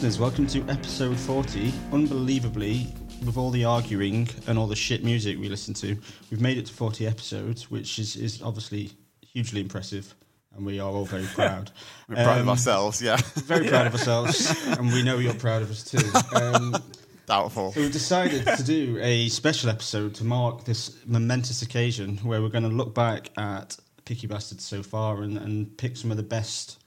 listeners, welcome to episode 40. Unbelievably, with all the arguing and all the shit music we listen to, we've made it to 40 episodes, which is, is obviously hugely impressive, and we are all very proud. We're proud of Um, ourselves, yeah. Very proud of ourselves, and we know you're proud of us too. Um, Doubtful. so we've decided to do a special episode to mark this momentous occasion where we're going to look back at Picky Bastards so far and, and pick some of the best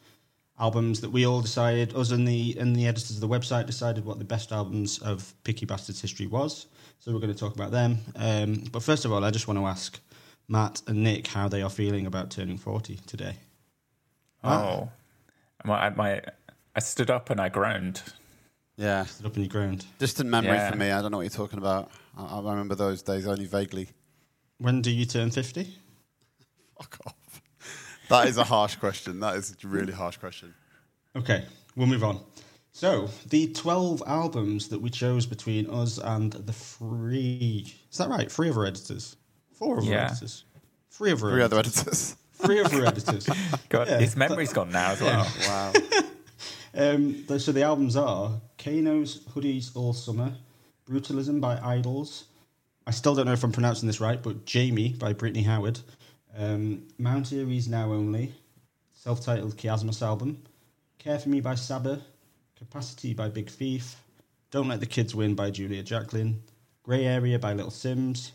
albums that we all decided, us and the and the editors of the website decided what the best albums of Picky Bastards history was. So we're going to talk about them. Um, but first of all, I just want to ask Matt and Nick how they are feeling about turning 40 today. Oh, my, my, I stood up and I groaned. Yeah. Stood up and you ground. Distant memory Yeah. for me. I don't know what you're talking about. I, I remember those days only vaguely. When do you turn 50? Fuck off. That is a harsh question. That is a really harsh question. Okay, we'll move on. So, the 12 albums that we chose between us and the three. Is that right? Three of our editors? Four of our Yeah. editors? Three of our Three other editors. editors. Three of our editors. God, Yeah. his memory's gone now as well. Wow. Um, so, the albums are Kano's Hoodies All Summer, Brutalism by Idles. I still don't know if I'm pronouncing this right, but Jaime by Brittany Howard. Um, Mount Eerie's Now Only, self titled Chiasmos album. Care for Me by Saba, Capacity by Big Thief, Don't Let the Kids Win by Julia Jacklin, Grey Area by Little Simz,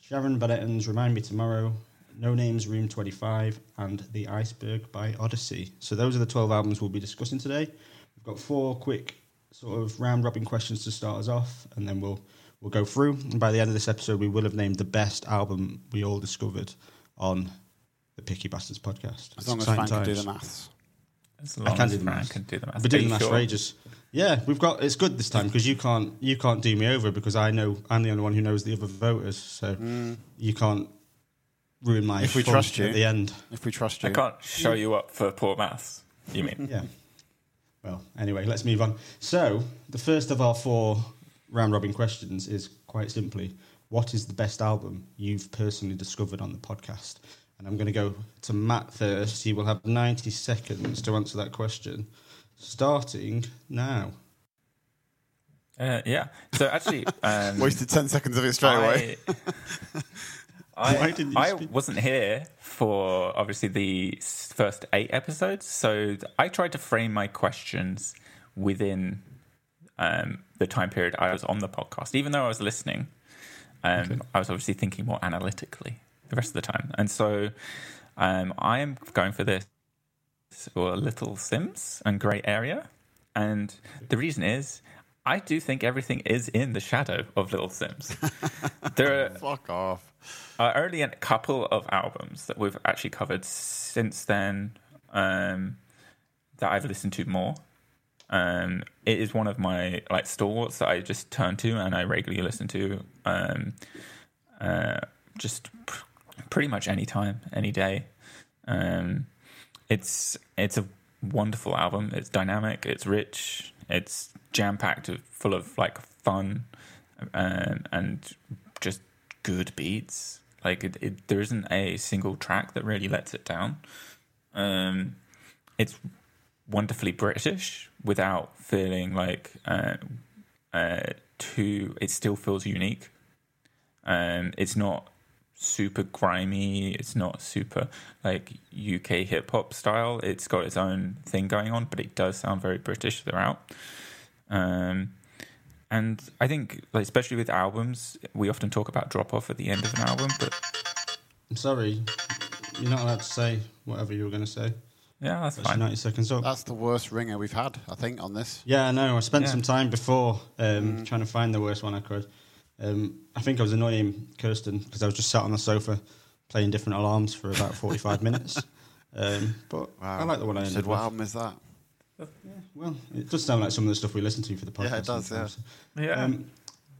Sharon Van Remind Me Tomorrow, Noname's Room 25, and The Iceberg by Oddisee. So those are the 12 albums we'll be discussing today. We've got four quick sort of round robin questions to start us off, and then we'll we'll go through. And by the end of this episode, we will have named the best album we all discovered on the Picky Bastards podcast. As long as Frank exciting can do the maths. As I can as do the Fran maths. can do the maths. I've been doing the you maths for ages. Yeah, we've got. It's good this time because you can't you can't do me over because I know I'm the only one who knows the other voters, so mm. you can't ruin my. If we trust you. at the end. If we trust you. I can't show you up for poor maths. You mean? Yeah. Well, anyway, let's move on. So the first of our four round robin questions is quite simply, what is the best album you've personally discovered on the podcast? And I'm going to go to Matt first. He will have 90 seconds to answer that question, starting now. Uh, yeah. So actually, um, Wasted 10 seconds of it straight away. I, Why didn't you I speak? wasn't here for obviously the first eight episodes, so I tried to frame my questions within um, the time period I was on the podcast. Even though I was listening, um, I was obviously thinking more analytically the rest of the time, and so um, I am going for this for Little Simz and Grey Area, and the reason is. I do think everything is in the shadow of Little Simz. there are Fuck off. uh, only a couple of albums that we've actually covered since then um, that I've listened to more. Um, it is one of my like stalwarts that I just turn to and I regularly listen to. Um, uh, just pr- pretty much any time, any day. Um, it's it's a wonderful album. It's dynamic. It's rich. It's jam packed, full of like fun um, and just good beats. Like it, it, there isn't a single track that really lets it down. Um, it's wonderfully British without feeling like uh, uh, too. It still feels unique. Um, it's not super grimy. It's not super like UK hip hop style. It's got its own thing going on, but it does sound very British throughout. Um, and I think, like, especially with albums, we often talk about drop off at the end of an album, but I'm sorry, you're not allowed to say whatever you were going to say. Yeah, that's That's fine. 90 seconds up. That's the worst ringer we've had, I think, on this. Yeah, I know. I spent Yeah. some time before um, trying to find the worst one I could. Um, I think I was annoying Kirsten because I was just sat on the sofa playing different alarms for about 45 minutes. Um, but I like the one I ended Said, what with. album is that? Well, it does sound like some of the stuff we listen to for the podcast. Yeah, it does, sometimes. Yeah. Um,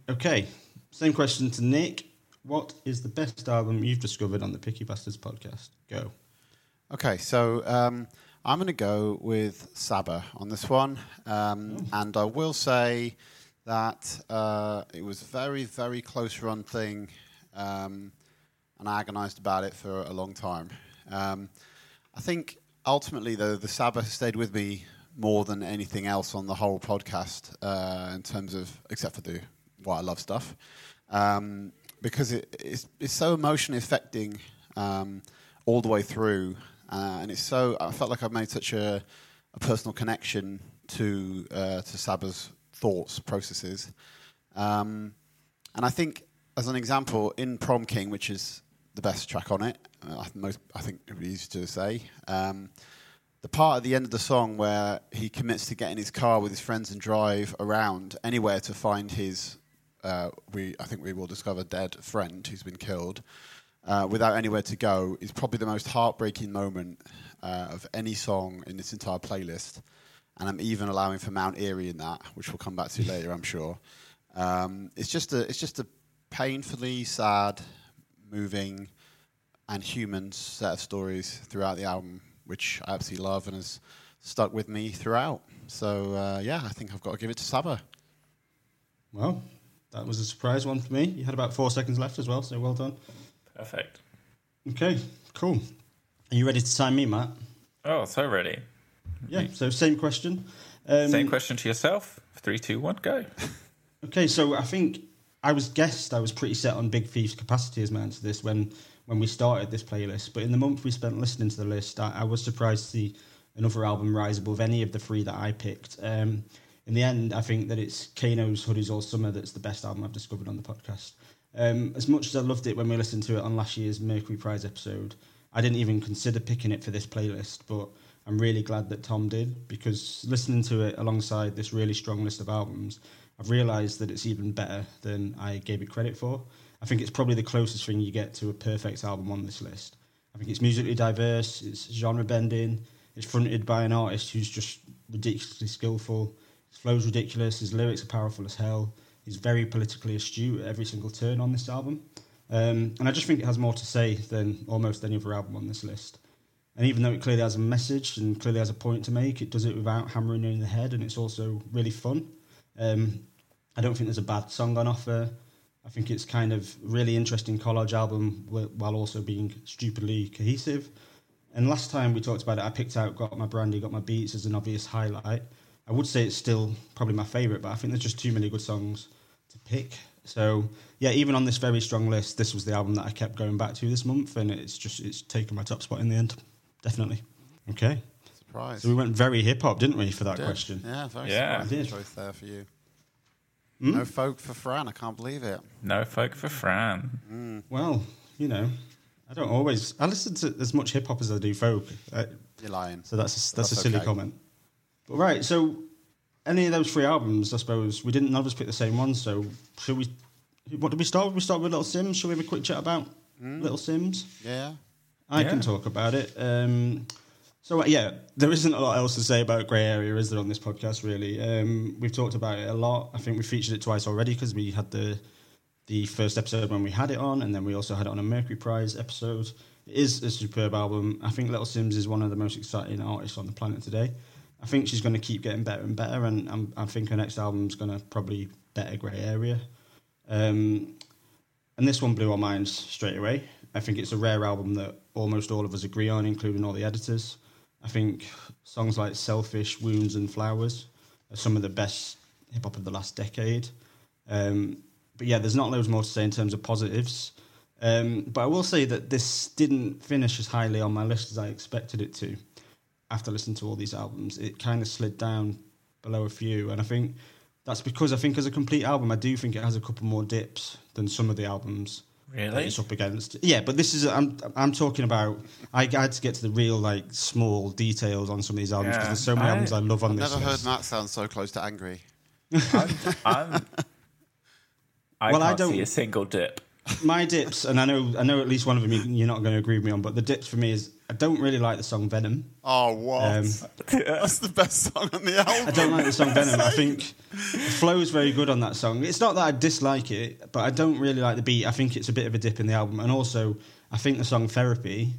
okay, same question to Nick. What is the best album you've discovered on the Picky Bastards podcast? Go. Okay, so um, I'm going to go with Saba on this one. Um, and I will say that uh, it was a very, very close run thing. Um, and I agonized about it for a long time. Um, I think ultimately, though, the Saba stayed with me more than anything else on the whole podcast uh, in terms of, except for the what I love stuff, um, because it, it's, it's so emotionally affecting um, all the way through, uh, and it's so I felt like I've made such a, a personal connection to uh, to Saba's thoughts processes, um, and I think as an example in Prom King, which is the best track on it, uh, most I think it would be easy to say. Um, the part at the end of the song where he commits to getting his car with his friends and drive around anywhere to find his, uh, we I think we will discover dead friend who's been killed, uh, without anywhere to go is probably the most heartbreaking moment uh, of any song in this entire playlist. And I'm even allowing for Mount Eerie in that, which we'll come back to later, I'm sure. Um, it's just a it's just a painfully sad, moving, and human set of stories throughout the album which I absolutely love and has stuck with me throughout. So uh, yeah, I think I've got to give it to Saba. Well, that was a surprise one for me. You had about four seconds left as well, so well done. Perfect. Okay, cool. Are you ready to sign me, Matt? Oh, so ready. Yeah. So same question. Um, Same question to yourself. Three, two, one, go. Okay, so I think I was guessed I was pretty set on Big Thief's capacity as my answer to this when when we started this playlist. But in the month we spent listening to the list, I, I was surprised to see another album rise above any of the three that I picked. Um, in the end, I think that it's Kano's Hoodies All Summer that's the best album I've discovered on the podcast. Um, as much as I loved it when we listened to it on last year's Mercury Prize episode, I didn't even consider picking it for this playlist, but I'm really glad that Tom did because listening to it alongside this really strong list of albums, I've realised that it's even better than I gave it credit for. I think it's probably the closest thing you get to a perfect album on this list. I think it's musically diverse, it's genre bending, it's fronted by an artist who's just ridiculously skillful. His flow's ridiculous, his lyrics are powerful as hell. He's very politically astute at every single turn on this album. Um, and I just think it has more to say than almost any other album on this list. And even though it clearly has a message and clearly has a point to make, it does it without hammering you in the head, and it's also really fun. Um, I don't think there's a bad song on offer. I think it's kind of really interesting collage album while also being stupidly cohesive. And last time we talked about it, I picked out Got My Brandy, Got My Beats as an obvious highlight. I would say it's still probably my favourite, but I think there's just too many good songs to pick. So yeah, even on this very strong list, this was the album that I kept going back to this month, and it's just it's taken my top spot in the end, definitely. Okay, surprise. So we went very hip hop, didn't we, for that question? Yeah, very yeah. surprising choice there for you. Mm? No folk for Fran. I can't believe it. No folk for Fran. Mm. Well, you know, I don't always. I listen to as much hip hop as I do folk. I, You're lying. So that's a, that's, that's, a silly okay. comment. But right, so any of those three albums, I suppose we didn't none of us pick the same one. So should we? What did we start with? We start with Little Simz. Should we have a quick chat about mm. Little Simz? Yeah. I yeah. can talk about it. Um, so uh, yeah, there isn't a lot else to say about Grey Area, is there, on this podcast? Really, um, we've talked about it a lot. I think we featured it twice already because we had the the first episode when we had it on, and then we also had it on a Mercury Prize episode. It is a superb album. I think Little Simz is one of the most exciting artists on the planet today. I think she's going to keep getting better and better, and I'm, i think her next album is going to probably be a better Grey Area. Um, and this one blew our minds straight away. I think it's a rare album that almost all of us agree on, including all the editors. I think songs like Selfish, Wounds, and Flowers are some of the best hip hop of the last decade. Um, but yeah, there's not loads more to say in terms of positives. Um, but I will say that this didn't finish as highly on my list as I expected it to. After listening to all these albums, it kind of slid down below a few, and I think that's because I think as a complete album, I do think it has a couple more dips than some of the albums Really? It's up against. Yeah, but this is I'm I'm talking about. I had to get to the real like small details on some of these albums because Yeah. there's so many I- albums I love on this. I've this. never heard list. Matt sound so close to angry. I'm, I'm, I Well, I can't don't- see a single dip. My dips, and I know I know at least one of them you- you're not going to agree with me on, but the dips for me is I don't really like the song Venom. Oh, what? Um, That's the best song on the album. I don't like the song Venom. I think the flow is very good on that song. It's not that I dislike it, but I don't really like the beat. I think it's a bit of a dip in the album, and also I think the song Therapy.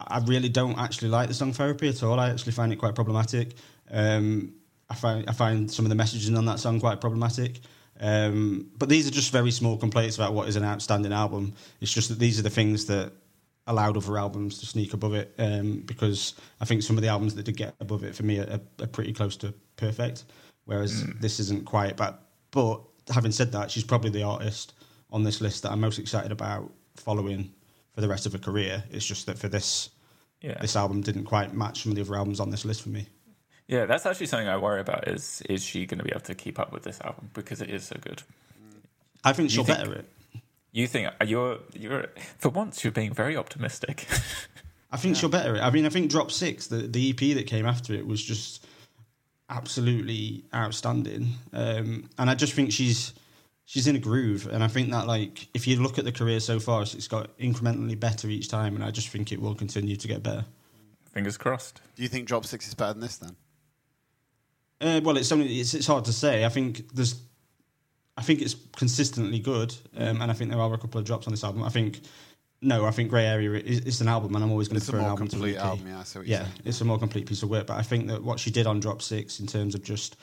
I really don't actually like the song Therapy at all. I actually find it quite problematic. Um, I find I find some of the messaging on that song quite problematic. Um, but these are just very small complaints about what is an outstanding album. It's just that these are the things that allowed other albums to sneak above it um, because I think some of the albums that did get above it for me are, are pretty close to perfect, whereas Mm. this isn't quite. But but having said that, she's probably the artist on this list that I'm most excited about following for the rest of her career. It's just that for this Yeah. this album didn't quite match some of the other albums on this list for me. Yeah, that's actually something I worry about. Is is she going to be able to keep up with this album because it is so good? I think she'll think- better it. You think you're you're for once you're being very optimistic. I think she'll better it. I mean, I think Drop Six, the, the EP that came after it, was just absolutely outstanding. Um, and I just think she's she's in a groove. And I think that like if you look at the career so far, it's got incrementally better each time. And I just think it will continue to get better. Fingers crossed. Do you think Drop Six is better than this then? Uh, well, it's only it's, it's hard to say. I think there's, I think it's consistently good, um, and I think there are a couple of drops on this album. I think, no, I think Grey Area is it's an album, and I'm always going to throw an album to complete album, yeah. I see what you're yeah, it's a more complete piece of work. But I think that what she did on Drop Six, in terms of just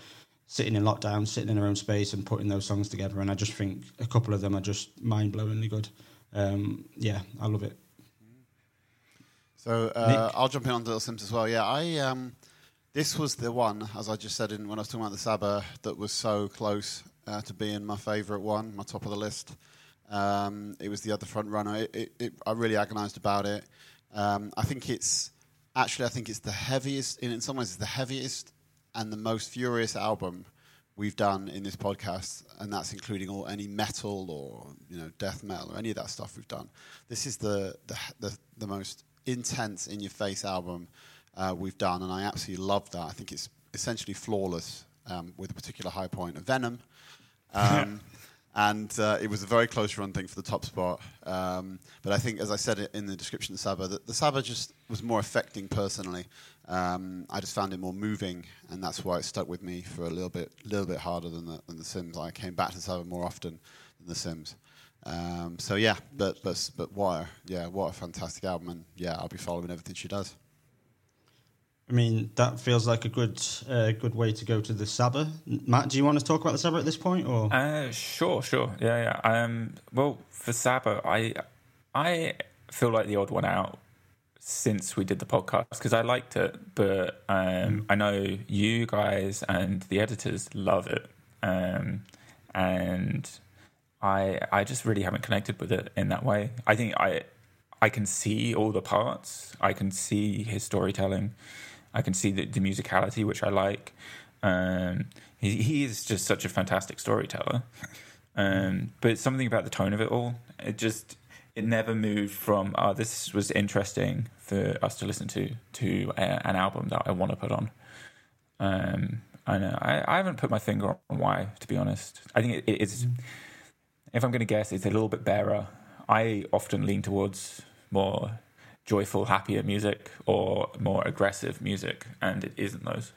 sitting in lockdown, sitting in her own space, and putting those songs together, and I just think a couple of them are just mind blowingly good. Um, yeah, I love it. So uh, I'll jump in on Little Simz as well. Yeah, I um, this was the one, as I just said in, when I was talking about the Saba, that was so close uh, to being my favourite one, my top of the list. Um, it was the other front runner. It, it, it, I really agonised about it. Um, I think it's actually, I think it's the heaviest. In, in some ways, it's the heaviest and the most furious album we've done in this podcast, and that's including all any metal or you know death metal or any of that stuff we've done. This is the the the, the most intense, in your face album uh, we've done, and I absolutely love that. I think it's essentially flawless, um, with a particular high point of Venom. Um, and uh, it was a very close run thing for the top spot. Um, but I think, as I said in the description of Saba, that the Saba just was more affecting personally. Um, I just found it more moving, and that's why it stuck with me for a little bit, little bit harder than the, than the Simz. I came back to Saba more often than the Simz. Um, so yeah, but but but what yeah, what a fantastic album, and yeah, I'll be following everything she does. I mean, that feels like a good uh, good way to go to the Saba. Matt, do you want to talk about the Saba at this point, or Uh, sure, sure, yeah, yeah. Um, well, for Saba, I I feel like the odd one out since we did the podcast because I liked it, but um, I know you guys and the editors love it, um, and I I just really haven't connected with it in that way. I think I I can see all the parts. I can see his storytelling. I can see the, the musicality, which I like. Um, he, he is just such a fantastic storyteller. Um, but something about the tone of it all, it just it never moved from oh this was interesting for us to listen to to a, an album that I want to put on. Um, I know I, I haven't put my finger on why, to be honest. I think it, it's if I'm going to guess, it's a little bit barer. I often lean towards more joyful, happier music or more aggressive music, and it isn't those.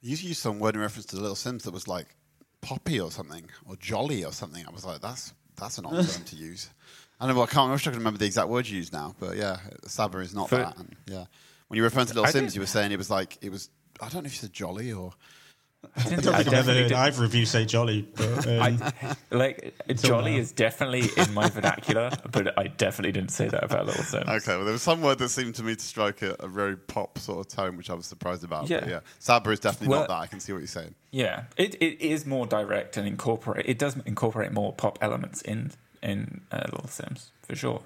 You used some word in reference to the Little Simz that was like poppy or something, or jolly or something. I was like, that's that's an odd term to use. I don't know. I can't. I wish I could remember the exact word you used now, but yeah, Saba is not For- that. And yeah, when you were referring to Little I Simz, you were saying it was like it was. I don't know if you said jolly or I don't think I've ever heard either of you say jolly. But, um, I, like jolly now. is definitely in my vernacular, but I definitely didn't say that about Little Simz. okay. Well, there was some word that seemed to me to strike a, a very pop sort of tone, which I was surprised about. Yeah. but yeah. Saba is definitely Well- not that. I can see what you're saying. Yeah, it, it is more direct and incorporate. It does incorporate more pop elements in in uh, Little Simz for sure.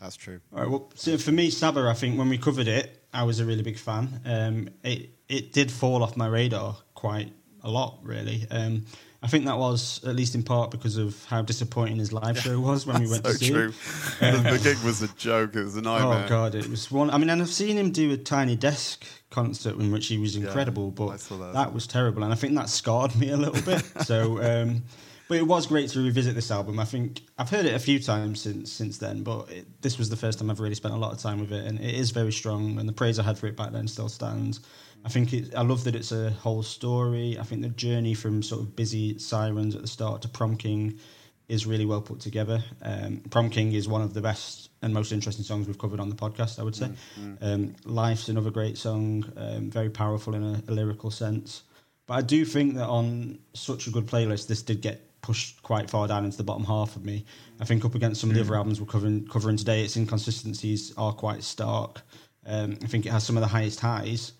That's true. All right, well, so for me, Saba, I think when we covered it, I was a really big fan. Um, it it did fall off my radar quite a lot, really. Um, I think that was at least in part because of how disappointing his live show was when we went so to see true. him. the, the gig was a joke. It was a nightmare. Oh god, it was one. I mean, and I've seen him do a tiny desk concert in which he was incredible, I but that that, was terrible, and I think that scarred me a little bit. so, um, but it was great to revisit this album. I think I've heard it a few times since since then, but it, this was the first time I've really spent a lot of time with it, and it is very strong. And the praise I had for it back then still stands. I think it, I love that it's a whole story. I think the journey from sort of busy sirens at the start to Prom King is really well put together. Um, Prom King is one of the best and most interesting songs we've covered on the podcast, I would say. Um, Life's another great song, um, very powerful in a, a lyrical sense. But I do think that on such a good playlist, this did get pushed quite far down into the bottom half of me. I think up against some of the other albums we're covering covering today, its inconsistencies are quite stark. Um, I think it has some of the highest highs,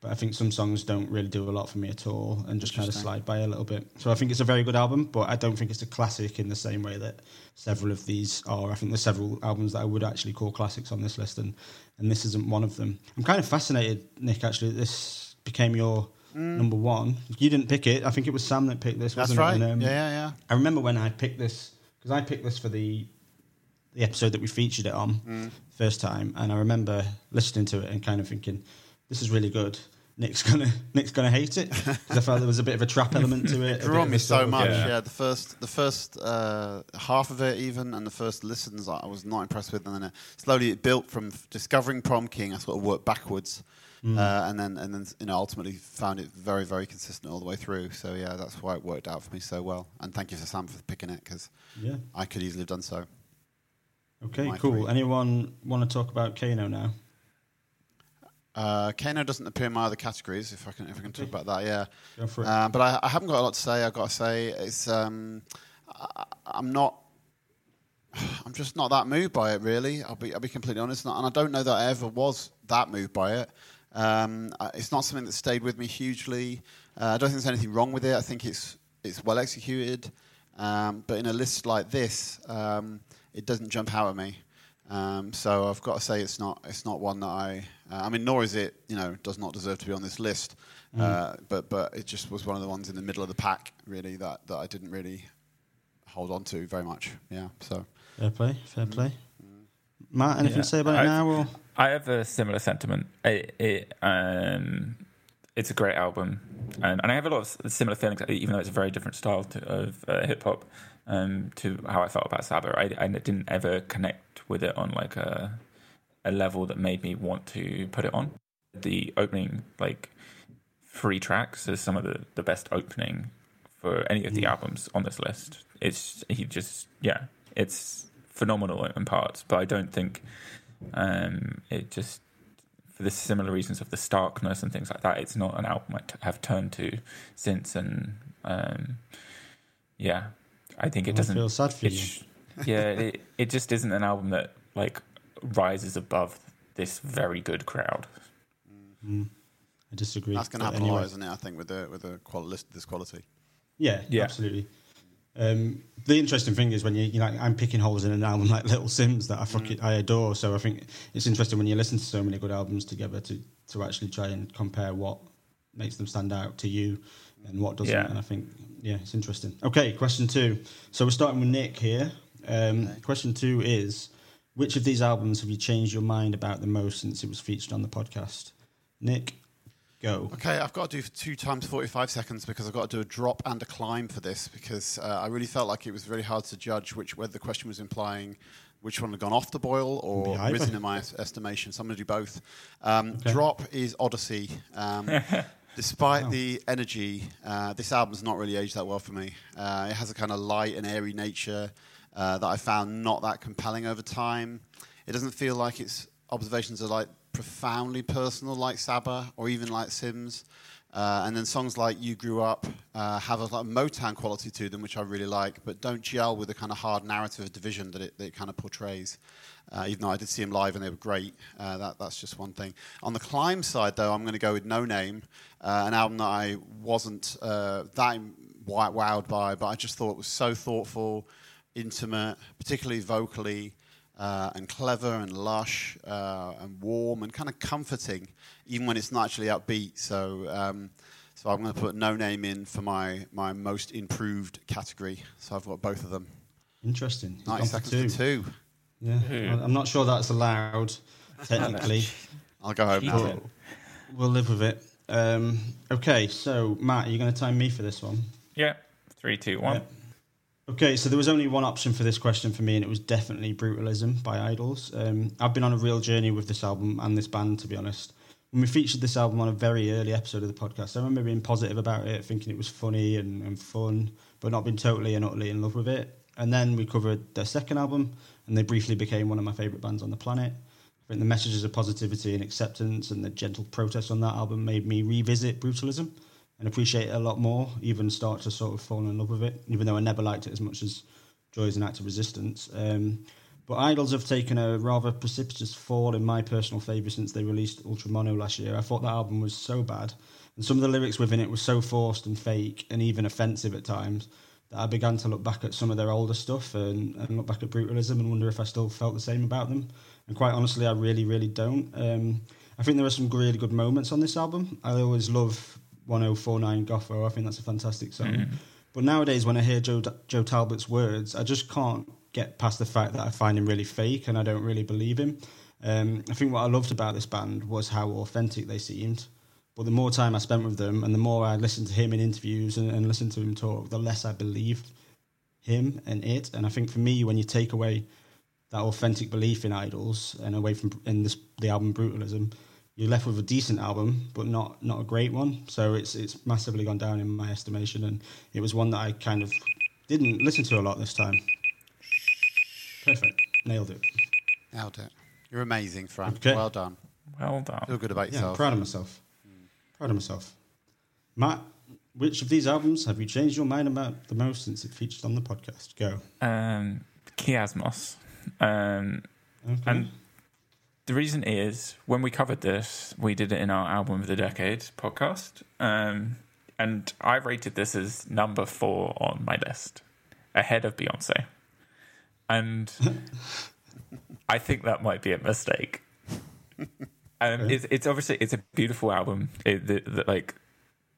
but I think some songs don't really do a lot for me at all and just kind of slide by a little bit. So I think it's a very good album, but I don't think it's a classic in the same way that several of these are. I think there's several albums that I would actually call classics on this list, and and this isn't one of them. I'm kind of fascinated, Nick. Actually, that this became your number one. You didn't pick it. I think it was Sam that picked this. Mm. That's wasn't right. And, um, yeah, yeah, yeah. I remember when I picked this because I picked this for the the episode that we featured it on Mm. first time, and I remember listening to it and kind of thinking, "This is really good." Nick's gonna Nick's gonna hate it because I felt there was a bit of a trap element to it. It a grew bit on me so much. Yeah. Yeah. the first, the first uh, half of it, even, and the first listens, I was not impressed with. And then it, slowly, it built from discovering Prom King. I sort of worked backwards, Mm. uh, and then and then you know ultimately found it very very consistent all the way through. So yeah, that's why it worked out for me so well. And thank you for Sam for picking it because Yeah. I could easily have done so. Okay. Cool. three. Anyone want to talk about Kano now? Uh, Kano doesn't appear in my other categories. If I can, if I can talk about that, yeah. Go for it. Uh, but I, I haven't got a lot to say. I've got to say it's um, I, I'm not. I'm just not that moved by it, really. I'll be I'll be completely honest, and I don't know that I ever was that moved by it. Um, it's not something that stayed with me hugely. Uh, I don't think there's anything wrong with it. I think it's it's well executed, um, but in a list like this, um, it doesn't jump out at me. Um, so I've got to say it's not it's not one that I uh, I mean nor is it you know does not deserve to be on this list, uh, but but it just was one of the ones in the middle of the pack really that, that I didn't really hold on to very much. Yeah, so Fair play. Fair play. Matt, anything Yeah, to say about I- it now? Or I have a similar sentiment. It, it um, it's a great album, and, and I have a lot of similar feelings, even though it's a very different style to, of uh, hip hop um, to how I felt about Saba. I, I didn't ever connect with it on like a a level that made me want to put it on. The opening like three tracks is some of the, the best opening for any of the albums on this list. It's he just yeah, it's phenomenal in parts, but I don't think um, it just for the similar reasons of the starkness and things like that. It's not an album I t- have turned to since, and um, yeah, I think it doesn't. feel sad for it you. yeah, it, it just isn't an album that like rises above this very good crowd. Mm. I disagree. that's going to But happen a lot, anyway. isn't it? I think with the with the quali- list this quality. Yeah, Yeah. absolutely. Um, the interesting thing is when you, you know, I'm picking holes in an album like Little Simz that I fucking I adore. So I think it's interesting when you listen to so many good albums together to to actually try and compare what makes them stand out to you and what doesn't. Yeah. And I think yeah, it's interesting. Okay, question two. So we're starting with Nick here. Um, Question two is: Which of these albums have you changed your mind about the most since it was featured on the podcast? Nick, go. Okay, I've got to do two times 45 seconds because I've got to do a drop and a climb for this because uh, I really felt like it was very hard to judge which whether the question was implying which one had gone off the boil or risen in my es- estimation. So I'm going to do both. Um, Okay. Drop is Oddisee. Um, despite the energy, uh, this album's not really aged that well for me. Uh, it has a kind of light and airy nature uh, that I found not that compelling over time. It doesn't feel like its observations are like profoundly personal, like Saba or even like Simz. Uh, and then songs like "You Grew Up" uh, have a like, Motown quality to them, which I really like, but don't gel with the kind of hard narrative of division that it, that it kind of portrays. Uh, even though I did see them live and they were great, uh, that, that's just one thing. On the climb side, though, I'm going to go with Noname, uh, an album that I wasn't uh, that wowed by, but I just thought it was so thoughtful, intimate, particularly vocally, uh, and clever and lush uh, and warm and kind of comforting, even when it's not actually upbeat. So, um, so I'm going to put Noname in for my, my most improved category. So I've got both of them. Interesting. You've 90 gone for seconds for two. Yeah, Two. I'm not sure that's allowed technically. I'll go home now. Keep it. we'll live with it. Um, okay, so Matt, are you going to time me for this one? Yeah, three, two, one. Yeah. Okay, so there was only one option for this question for me, and it was definitely Brutalism by Idles. Um, I've been on a real journey with this album and this band, to be honest. When we featured this album on a very early episode of the podcast, I remember being positive about it, thinking it was funny and, and fun, but not being totally and utterly in love with it. And then we covered their second album, and they briefly became one of my favourite bands on the planet. I think the messages of positivity and acceptance and the gentle protest on that album made me revisit Brutalism. And appreciate it a lot more. Even start to sort of fall in love with it, even though I never liked it as much as Joy as an Act of Resistance. Um, but Idles have taken a rather precipitous fall in my personal favour since they released Ultra Mono last year. I thought that album was so bad, and some of the lyrics within it were so forced and fake and even offensive at times that I began to look back at some of their older stuff and, and look back at Brutalism and wonder if I still felt the same about them. And quite honestly, I really, really don't. Um, I think there are some really good moments on this album. I always love 1049 Gotho. I think that's a fantastic song. Mm. But nowadays, when I hear Joe, Joe Talbot's words, I just can't get past the fact that I find him really fake and I don't really believe him. Um, I think what I loved about this band was how authentic they seemed. But the more time I spent with them and the more I listened to him in interviews and, and listened to him talk, the less I believed him and it. And I think for me, when you take away that authentic belief in Idles and away from in this the album Brutalism, you're left with a decent album, but not not a great one. So it's it's massively gone down in my estimation, and it was one that I kind of didn't listen to a lot this time. Perfect, nailed it. Nailed it. You're amazing, Fran. Okay. Well done. Well done. Feel good about Yeah, yourself. proud of myself. Proud of myself. Matt, which of these albums have you changed your mind about the most since it featured on the podcast? Go. Um, Chiasmos. Um, Okay. And the reason is when we covered this, we did it in our album of the decade podcast, um, and I rated this as number four on my list, ahead of Beyonce, and I think that might be a mistake. Um, it's, it's obviously it's a beautiful album. It, the, the, like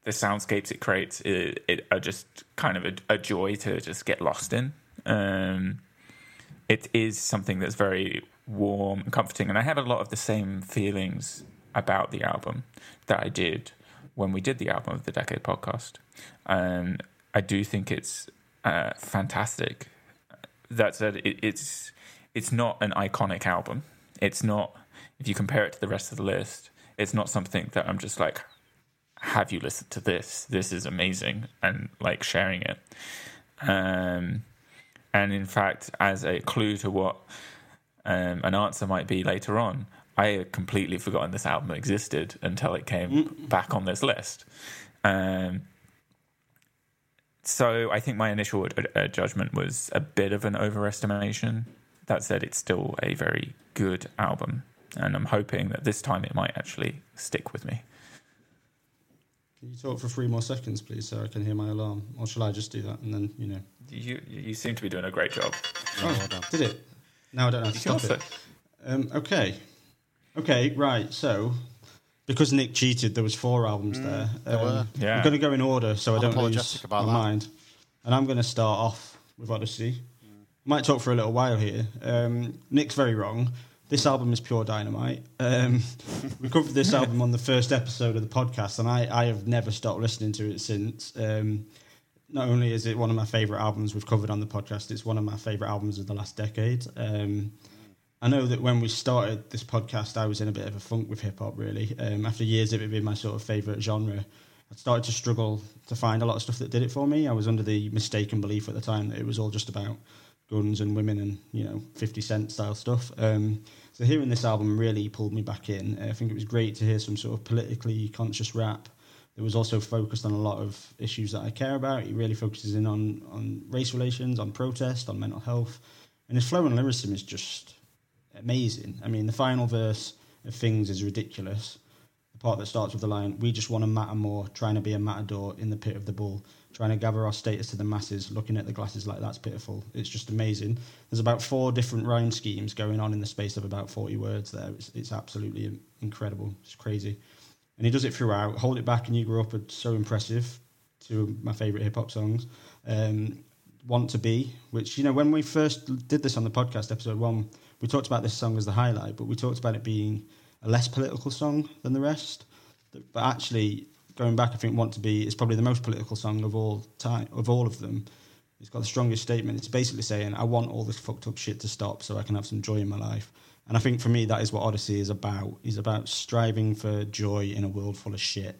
the soundscapes it creates it, it are just kind of a, a joy to just get lost in. Um, it is something that's very warm and comforting, and I have a lot of the same feelings about the album that I did when we did the album of the decade podcast. Um, I do think it's uh, fantastic. That said, it, it's it's not an iconic album. It's not if you compare it to the rest of the list. It's not something that I'm just like, have you listened to this? This is amazing, and like sharing it. Um, and in fact, as a clue to what um, an answer might be later on, I had completely forgotten this album existed until it came back on this list. Um, so I think my initial uh, judgment was a bit of an overestimation. That said, it's still a very good album, and I'm hoping that this time it might actually stick with me. Can you talk for three more seconds, please, so I can hear my alarm? Or shall I just do that and then, you know? You you seem to be doing a great job. Yeah, well done. Did it? Now I don't know how to stop it. Um, okay. Okay, right. So, because Nick cheated, there was four albums there. Mm, there Um, were. Yeah. I'm going to go in order so I don't lose Unapologetic about my that. mind. And I'm going to start off with Oddisee. Might talk for a little while here. Um, Nick's very wrong. This album is pure dynamite. Um, we covered this album on the first episode of the podcast, and I, I have never stopped listening to it since. Um, not only is it one of my favourite albums we've covered on the podcast, it's one of my favourite albums of the last decade. Um, I know that when we started this podcast, I was in a bit of a funk with hip hop, really. Um, after years of it being my sort of favourite genre, I started to struggle to find a lot of stuff that did it for me. I was under the mistaken belief at the time that it was all just about guns and women and, you know, 50 Cent style stuff. Um, so hearing this album really pulled me back in. I think it was great to hear some sort of politically conscious rap that was also focused on a lot of issues that I care about. He really focuses in on, on race relations, on protest, on mental health. And his flow and lyricism is just amazing. I mean, the final verse of Things is ridiculous. The part that starts with the line, We just want to matter more, trying to be a matador in the pit of the bull, trying to gather our status to the masses, looking at the glasses like that's pitiful. It's just amazing. There's about four different rhyme schemes going on in the space of about 40 words there. It's, it's absolutely incredible. It's crazy. And he does it throughout. Hold It Back and You Grew Up are so impressive. Two of my favourite hip hop songs. Um, Want to Be, which, you know, when we first did this on the podcast, episode one, we talked about this song as the highlight, but we talked about it being a less political song than the rest. But actually, going back, I think "Want to Be" is probably the most political song of all time of all of them. It's got the strongest statement. It's basically saying, "I want all this fucked up shit to stop, so I can have some joy in my life." And I think for me, that is what Oddisee is about. Is about striving for joy in a world full of shit.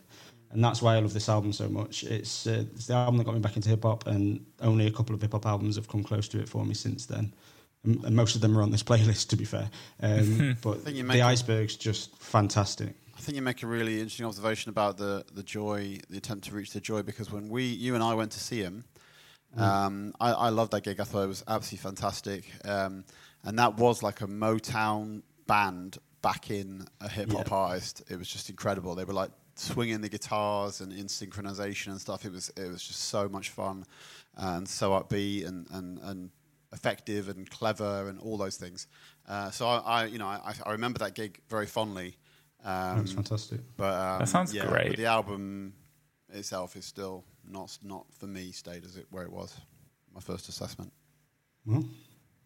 And that's why I love this album so much. It's, uh, it's the album that got me back into hip hop, and only a couple of hip hop albums have come close to it for me since then. And, and most of them are on this playlist, to be fair. Um, but think you the a- iceberg's just fantastic. I I think you make a really interesting observation about the the joy, the attempt to reach the joy, because when we, you and I, went to see him, um, I, I loved that gig. I thought it was absolutely fantastic, um, and that was like a Motown band back in a hip hop Yeah. artist. It was just incredible. They were like swinging the guitars and in synchronization and stuff. It was it was just so much fun and so upbeat and and, and effective and clever and all those things. Uh, so I, I you know I, I remember that gig very fondly. Um, That's fantastic. but um, That sounds yeah, great. But the album itself is still not not for me stayed as it where it was. My first assessment. Well,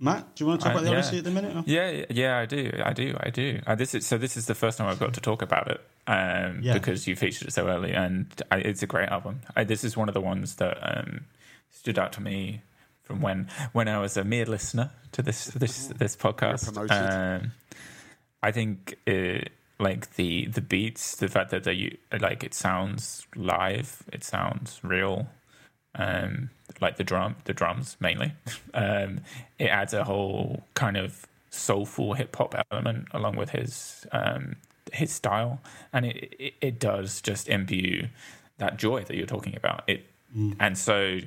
Matt, do you want to talk Uh, about the yeah. Oddisee at the minute? or- Yeah, yeah, I do, I do, I do. Uh, this is so. This is the first time I've got to talk about it um, Yeah. because you featured it so early, and I, it's a great album. I, this is one of the ones that um, stood out to me from when when I was a mere listener to this this this podcast. Um, I think it, like the the beats, the fact that they like it sounds live, it sounds real. Um, like the drum, the drums mainly. Um, it adds a whole kind of soulful hip hop element along with his um, his style, and it, it it does just imbue that joy that you're talking about. It and so,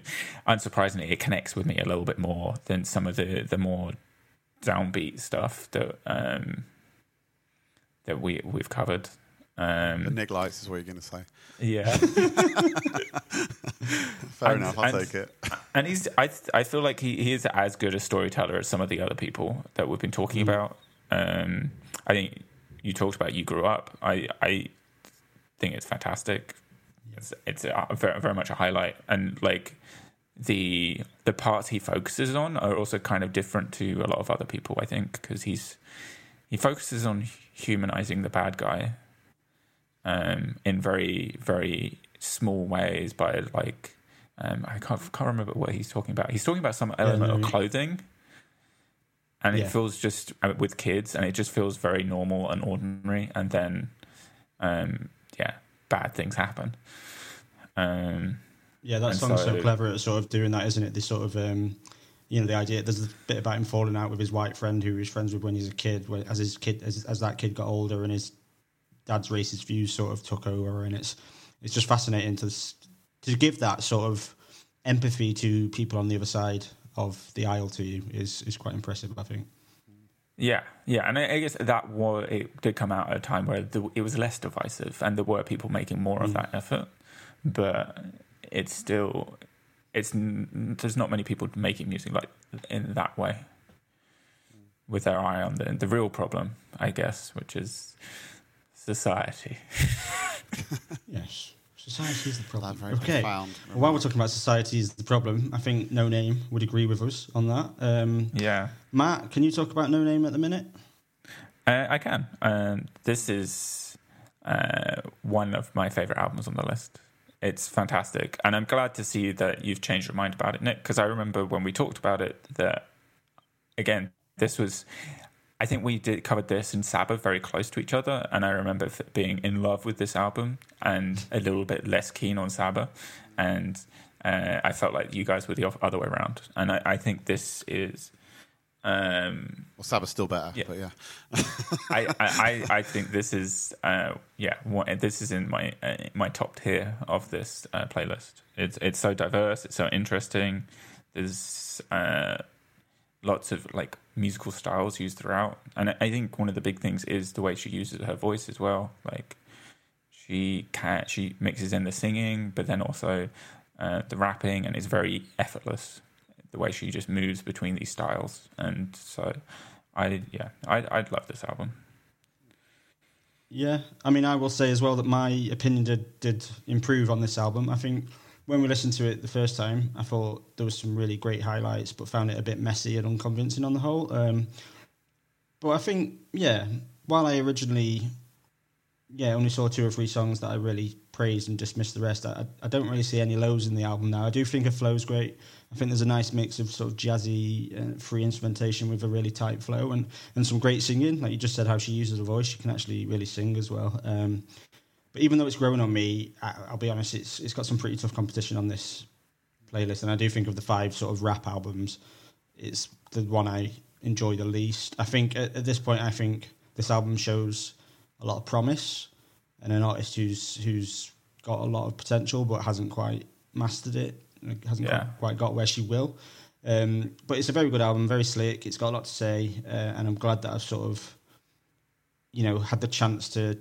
unsurprisingly, it connects with me a little bit more than some of the the more downbeat stuff that um, that we we've covered. The Um, Nick Lights is what you're going to say. yeah, Fair And- enough. I'll and- take it. and he's I I feel like he, he is as good a storyteller as some of the other people that we've been talking about. Um, I think you talked about you grew up. I I think it's fantastic. It's it's a, very very much a highlight, and like the the parts he focuses on are also kind of different to a lot of other people. I think because he's he focuses on humanizing the bad guy um, in very very small ways by like um, I can't can't remember what he's talking about. He's talking about some element no, of clothing, and Yeah. it feels just uh, with kids, and it just feels very normal and ordinary. And then, um, yeah, bad things happen. Um, Yeah, that song's so, so- clever at sort of doing that, isn't it? This sort of, um, you know, the idea. There's a bit about him falling out with his white friend who he was friends with when he was a kid. As his kid, as, as that kid got older, and his dad's racist views sort of took over, and it's it's just fascinating to to give that sort of empathy to people on the other side of the aisle to you is is quite impressive. I think. Yeah, yeah, and I, I guess that was it did come out at a time where the, it was less divisive, and there were people making more of mm. that effort, but it's still it's there's not many people making music like in that way with their eye on the the real problem, I guess, which is society. Yes, society is the problem. That very okay. profound. Well, while we're talking about society is the problem, I think Noname would agree with us on that. Um, Yeah, Matt, can you talk about Noname at the minute? uh, I can. Um, this is uh, one of my favorite albums on the list. It's fantastic, and I'm glad to see that you've changed your mind about it, Nick. Because I remember when we talked about it, that again, this was. I think we did covered this and Saba very close to each other, and I remember being in love with this album and a little bit less keen on Saba, and uh, I felt like you guys were the other way around, and I, I think this is. Um, Well, Saba's still better, Yeah. but yeah. I, I, I think this is uh, yeah one, this is in my uh, my top tier of this uh, playlist. It's it's so diverse. It's so interesting. There's uh, lots of like musical styles used throughout, and I, think one of the big things is the way she uses her voice as well. Like she can she mixes in the singing, but then also uh, the rapping, and it's very effortless. The way she just moves between these styles, and so I yeah, I I'd love this album. Yeah, I mean, I will say as well that my opinion did, did improve on this album. I think when we listened to it the first time, I thought there was some really great highlights, but found it a bit messy and unconvincing on the whole. Um, but I think, yeah, while I originally, yeah, only saw two or three songs that I really praised and dismissed the rest, I, I don't really see any lows in the album now. I do think her flow's great. I think there's a nice mix of sort of jazzy, uh, free instrumentation with a really tight flow and, and some great singing. Like you just said, how she uses her voice, she can actually really sing as well. Um, but even though it's growing on me, I, I'll be honest, it's it's got some pretty tough competition on this playlist. And I do think of the five sort of rap albums, it's the one I enjoy the least. I think at, at this point, I think this album shows a lot of promise. and an artist who's who's got a lot of potential but hasn't quite mastered it, hasn't Yeah. quite, quite got where she will. Um, but it's a very good album, very slick. It's got a lot to say, uh, and I'm glad that I've sort of, you know, had the chance to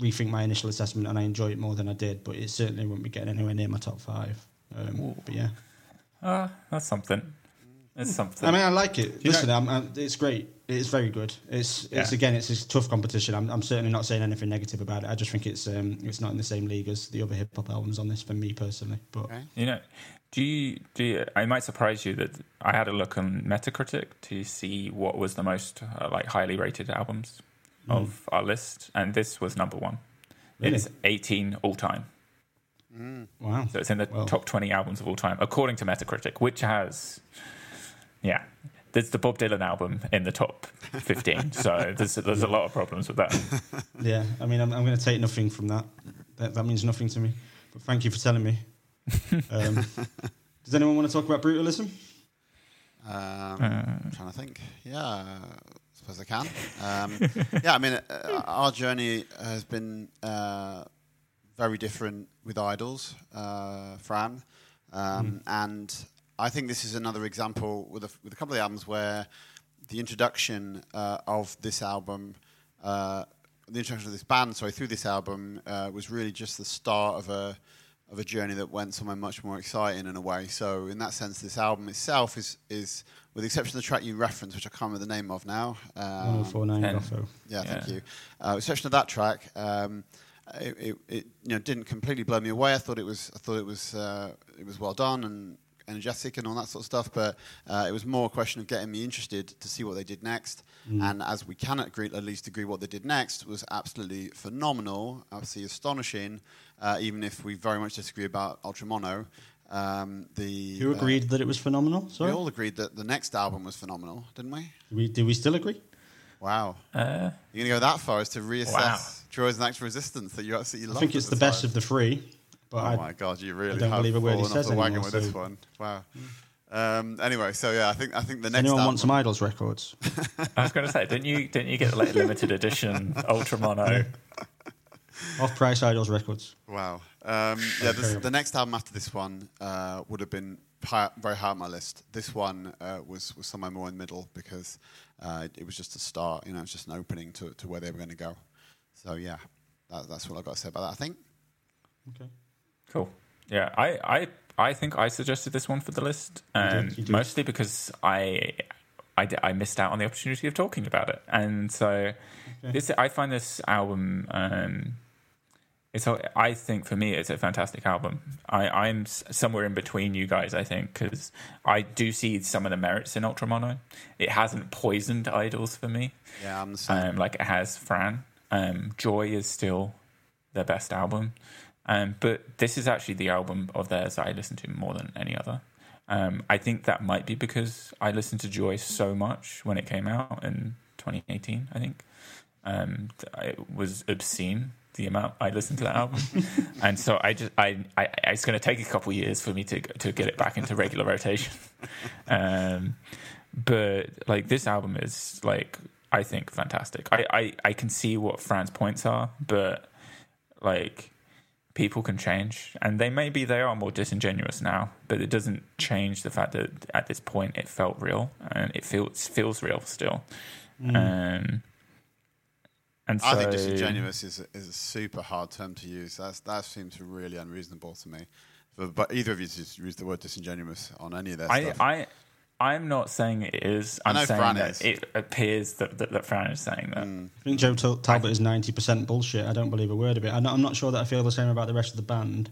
rethink my initial assessment, and I enjoy it more than I did. But it certainly won't be getting anywhere near my top five. Um, but yeah, Ah, that's something. It's something. I mean, I like it. You Listen, I'm, I'm, it's great. It's very good. It's it's Yeah. again, it's a tough competition. I'm, I'm certainly not saying anything negative about it. I just think it's um, it's not in the same league as the other hip hop albums on this for me personally. But Okay. You know, do you do? You, I might surprise you that I had a look on Metacritic to see what was the most uh, like highly rated albums of our list, and this was number one. Really? It's 18 all time, wow, so it's in the Well. top 20 albums of all time according to Metacritic, which has, yeah. There's the Bob Dylan album in the top 15, so there's there's a lot of problems with that. yeah. I mean, I'm, I'm going to take nothing from that. that. That means nothing to me. But thank you for telling me. Um, does anyone want to talk about brutalism? Um, Uh. I'm trying to think. Yeah, I suppose I can. Um, yeah, I mean, uh, our journey has been uh, very different with Idles, uh, Fran, um, and I think this is another example with a, with a couple of albums where the introduction uh, of this album. Uh, the introduction of this band, sorry, through this album uh, was really just the start of a of a journey that went somewhere much more exciting in a way. So in that sense, this album itself is is, with the exception of the track you referenced, which I can't remember the name of now. Um, 1049 and- Gotho. yeah, thank Yeah. you. Uh, with the exception of that track, um, it, it, it you know didn't completely blow me away. I thought it was I thought it was uh, it was well done and energetic and all that sort of stuff. But uh, it was more a question of getting me interested to see what they did next. And as we can agree, at least agree, what they did next was absolutely phenomenal, absolutely astonishing. Uh, even if we very much disagree about Ultra Mono, um, the You uh, agreed that it was phenomenal. we all agreed that the next album was phenomenal, didn't we? do we, do we still agree? Wow. Uh, You're going to go that far as to reassess Wow. Droids and Acts Resistance that you absolutely love. I think it's the best of the three. But Oh I, my god, you really don't have believe a word he fallen off says the wagon anymore, with this one. Wow. Um, anyway, so yeah, I think I think the does next anyone album, want some Idles records? I was going to say, didn't you didn't you get like limited edition Ultra Mono? Off price Idles records. Wow. Um, yeah, this, the next album after this one uh, would have been high, very high on my list. This one uh, was was somewhere more in the middle because uh, it, it was just a start. You know, it's just an opening to, to where they were going to go. So yeah, that, that's what I've got to say about that. I think. Okay. Cool. Yeah, I, I, I think I suggested this one for the list, um, you did. mostly because I, I, missed out on the opportunity of talking about it, and so this I find this album. Um, it's I think for me it's a fantastic album. I, I'm somewhere in between you guys, I think, because I do see some of the merits in Ultramono. It hasn't poisoned Idles for me Yeah, I'm the same. um, like it has Fran. Um, Joy is still their best album, um, but this is actually the album of theirs that I listen to more than any other. Um, I think that might be because I listened to Joy so much when it came out in 2018. I think um, it was obscene the amount I listened to that album, and so I just I, I it's going to take a couple years for me to to get it back into regular rotation. Um, but like this album is like I think fantastic. I, I I can see what Fran's points are, but like people can change, and they maybe they are more disingenuous now, but it doesn't change the fact that at this point it felt real and it feels feels real still. Um, and so I think disingenuous is a, is a super hard term to use. That's, that seems really unreasonable to me. But, but either of you just use the word disingenuous on any of their I, stuff. I, I'm not saying it is. I I'm know saying Fran that is. it appears that, that, that Fran is saying that. I think Joe Tal- Talbot is 90% bullshit. I don't believe a word of it. I'm not, I'm not sure that I feel the same about the rest of the band.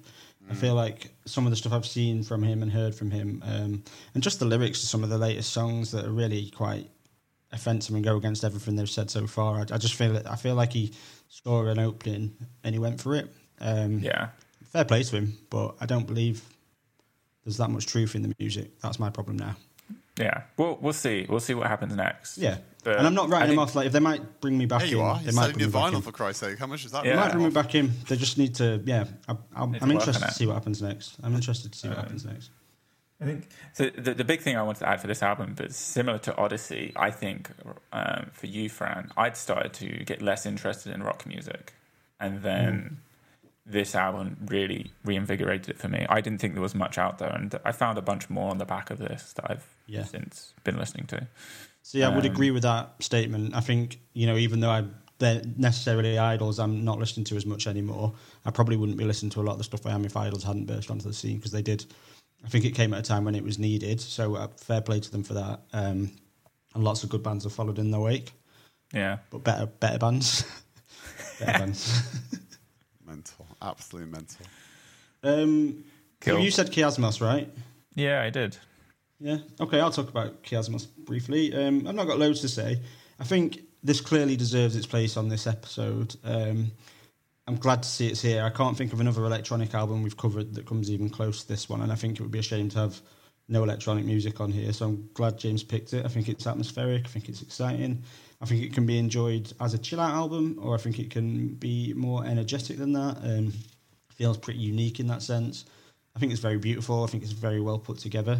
I feel like some of the stuff I've seen from him and heard from him, um, and just the lyrics to some of the latest songs that are really quite offensive and go against everything they've said so far. I, I just feel it, I feel like he scored an opening and he went for it. Um, Yeah. Fair play to him, but I don't believe there's that much truth in the music. That's my problem now. Yeah. We'll, we'll see. We'll see what happens next. Yeah, But and I'm not I writing him think- off. Like if they might bring me back There you in, are. they You're might selling bring me me back in. for Christ's sake. How much is that? Yeah. They might bring me back in. They just need to, yeah. I, I'm, I'm work interested on to see what happens next. I'm interested to see what happens next. I think so. The, the big thing I wanted to add for this album, but similar to Oddisee, I think um, for you, Fran, I'd started to get less interested in rock music and then this album really reinvigorated it for me. I didn't think there was much out there, and I found a bunch more on the back of this that I've Yeah. since been listening to. So yeah, I would Um, agree with that statement. I think you know, even though I they're necessarily Idles, I'm not listening to as much anymore. I probably wouldn't be listening to a lot of the stuff I am if Idles hadn't burst onto the scene because they did. I think it came at a time when it was needed. So uh, fair play to them for that. Um, and lots of good bands have followed in their wake, Yeah, but better better bands. better bands. Mental, absolutely mental. Um, so Cool. you said Kiasmos, right? yeah, I did. Yeah. Okay, I'll talk about Kiasmos briefly. Um, I've not got loads to say. I think this clearly deserves its place on this episode. Um, I'm glad to see it's here. I can't think of another electronic album we've covered that comes even close to this one, and I think it would be a shame to have no electronic music on here. So I'm glad James picked it. I think it's atmospheric. I think it's exciting. I think it can be enjoyed as a chill out album, or I think it can be more energetic than that. Um, feels pretty unique in that sense. I think it's very beautiful. I think it's very well put together.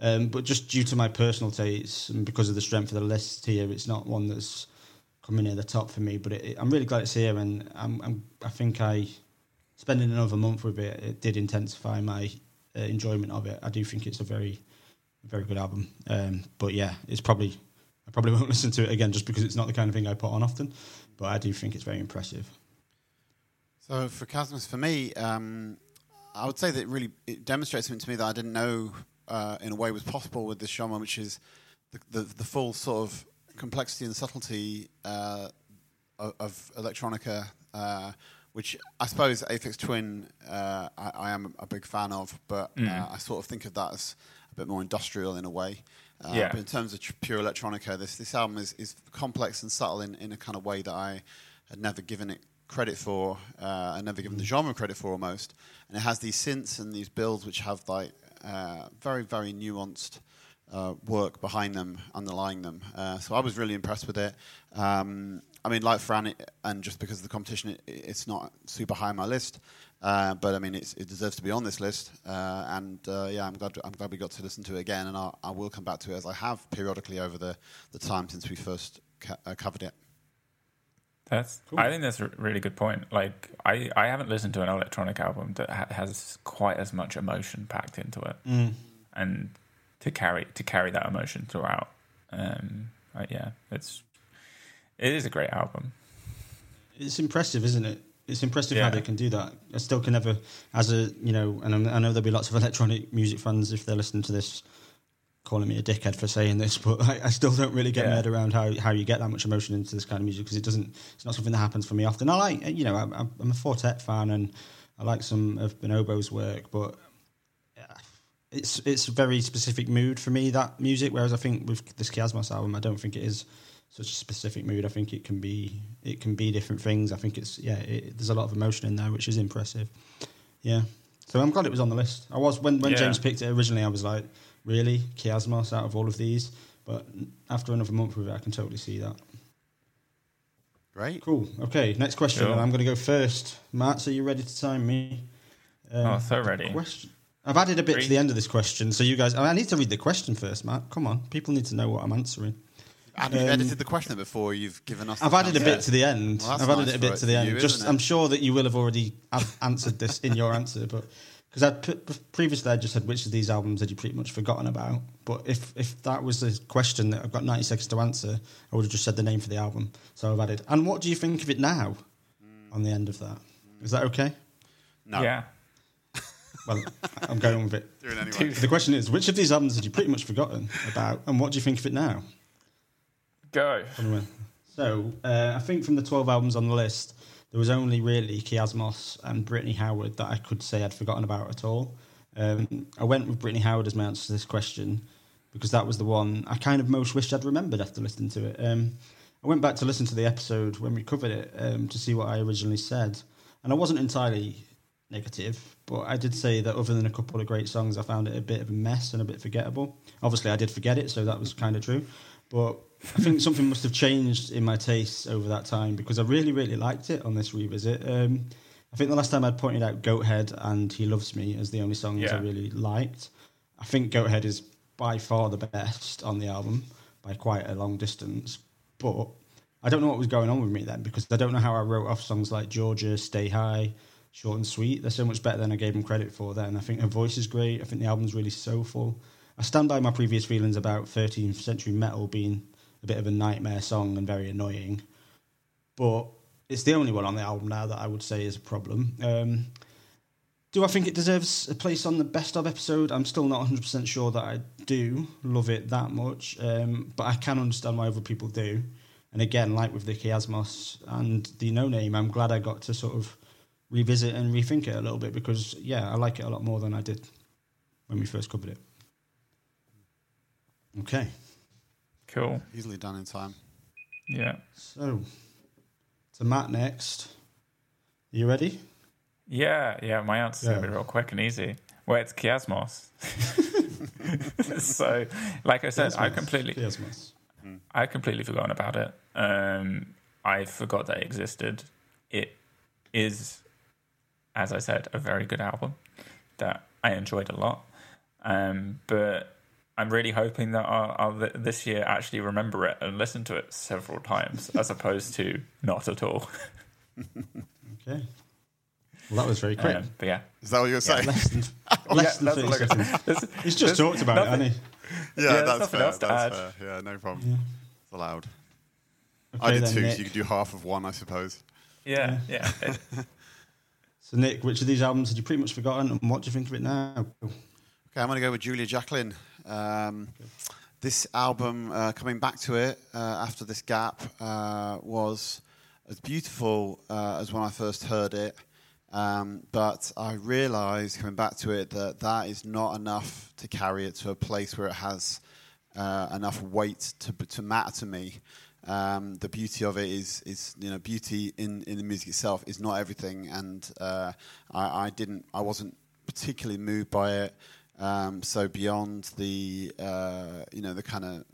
Um, but just due to my personal tastes and because of the strength of the list here, it's not one that's coming near the top for me. But it, it- I'm really glad it's here, and I'm, I'm, I think I spending another month with it, it did intensify my uh, enjoyment of it. I do think it's a very, very good album. Um, but yeah, it's probably I probably won't listen to it again just because it's not the kind of thing I put on often. But I do think it's very impressive. So for Kiasmos, for me, um, I would say that it really it demonstrates something to me that I didn't know uh, in a way was possible with this genre, which is the, the, the full sort of complexity and subtlety uh, of, of electronica, uh, which I suppose Aphex Twin uh, I, I am a big fan of, but uh, I sort of think of that as a bit more industrial in a way. Uh, Yeah. But in terms of tr- pure electronica, this this album is, is complex and subtle in, in a kind of way that I had never given it credit for, uh, and never given the genre credit for almost. And it has these synths and these builds which have like uh, very very nuanced uh, work behind them, underlying them. Uh, so I was really impressed with it. Um, I mean, like Fran, it, and just because of the competition, it, it's not super high on my list. Uh, but I mean, it's, it deserves to be on this list. Uh, and uh, yeah, I'm glad I'm glad we got to listen to it again, and I, I will come back to it as I have periodically over the, the time since we first ca- uh, covered it. That's. I think that's a really good point. Like, I, I haven't listened to an electronic album that ha- has quite as much emotion packed into it, and to carry to carry that emotion throughout. Um, yeah, it's it is a great album. It's impressive, isn't it? It's impressive how they can do that. I still can never, as a you know, and I'm, I know there'll be lots of electronic music fans if they're listening to this, calling me a dickhead for saying this, but I, I still don't really get Yeah. my head around how, how you get that much emotion into this kind of music because it doesn't. It's not something that happens for me often. I like, you know, I'm, I'm a Four Tet fan and I like some of Bonobo's work, but yeah, it's it's a very specific mood for me that music. Whereas I think with this Kiasmos album, I don't think it is such a specific mood. I think it can be it can be different things. I think it's yeah, it, there's a lot of emotion in there, which is impressive. Yeah, so I'm glad it was on the list. I was when when Yeah. James picked it originally, I was like, really Chiasmos out of all of these. But after another month with it, I can totally see that. Great. Cool. Okay, next question. Cool. I'm going to go first. Matt, so you ready to time me? Um, oh, so ready. Question. I've added a bit Three. to the end of this question, so you guys. I need to read the question first, Matt. Come on, people need to know what I'm answering. And you've Um, edited the question before you've given us. I've the added a bit to- to the end. Well, I've added nice it a bit to the end. you, Just. I'm sure that you will have already have answered this in your answer, but because I previously I just said which of these albums had you pretty much forgotten about. But if if that was the question that I've got 90 seconds to answer, I would have just said the name for the album. So I've added. And what do you think of it now? On the end of that, is that okay? No. Yeah. Well, I'm going with it. Do it anyway. The question is, which of these albums had you pretty much forgotten about, and what do you think of it now? Go. Anyway, So, uh, I think from the 12 albums on the list, there was only really Kiasmos and Brittany Howard that I could say I'd forgotten about at all. Um, I went with Brittany Howard as my answer to this question because that was the one I kind of most wished I'd remembered after listening to it. Um, I went back to listen to the episode when we covered it um, to see what I originally said, and I wasn't entirely negative, but I did say that other than a couple of great songs, I found it a bit of a mess and a bit forgettable. Obviously, I did forget it, so that was kind of true. But I think something must have changed in my tastes over that time because I really, really liked it on this revisit. Um, I think the last time I'd pointed out Goathead and He Loves Me as the only songs I really liked. I think Goathead is by far the best on the album by quite a long distance. But I don't know what was going on with me then because I don't know how I wrote off songs like Georgia, Stay High, Short and Sweet. They're so much better than I gave them credit for then. I think her voice is great. I think the album's really soulful. I stand by my previous feelings about 13th century metal being a bit of a nightmare song and very annoying. But it's the only one on the album now that I would say is a problem. Um, do I think it deserves a place on the best of episode? I'm still not 100% sure that I do love it that much, um, but I can understand why other people do. And again, like with the Kiasmos and the Noname, I'm glad I got to sort of revisit and rethink it a little bit because, yeah, I like it a lot more than I did when we first covered it. Okay. Cool. Easily done in time. Yeah. So, to Matt next. Are you ready? Yeah, yeah. My answer's Yeah. gonna be real quick and easy. Well, it's Kiasmos. so, like I said, I completely, Kiasmos. I completely forgotten about it. Um, I forgot that it existed. It is, as I said, a very good album that I enjoyed a lot. Um, but I'm really hoping that I'll, I'll this year actually remember it and listen to it several times, as opposed to not at all. Okay. Well, that was very quick. Um, but yeah, Is that what you're saying? less than, less Yeah, than 30 seconds. There's- He's just there's talked about nothing- it, hasn't Yeah, Yeah, that's fair. That's fair. Yeah, no problem. Yeah. It's allowed. Okay, I did then, two, Nick. so you could do half of one, I suppose. Yeah, yeah. It- So, Nick, which of these albums had you pretty much forgotten, and what do you think of it now? Okay, I'm going to go with Julia Jacklin. Um, this album, uh, coming back to it uh, after this gap, uh, was as beautiful uh, as when I first heard it. Um, but I realised coming back to it that that is not enough to carry it to a place where it has uh, enough weight to, to matter to me. Um, the beauty of it is, is you know, beauty in, in the music itself is not everything, and uh, I, I didn't, I wasn't particularly moved by it. Um, so beyond the, uh, you know, the kind of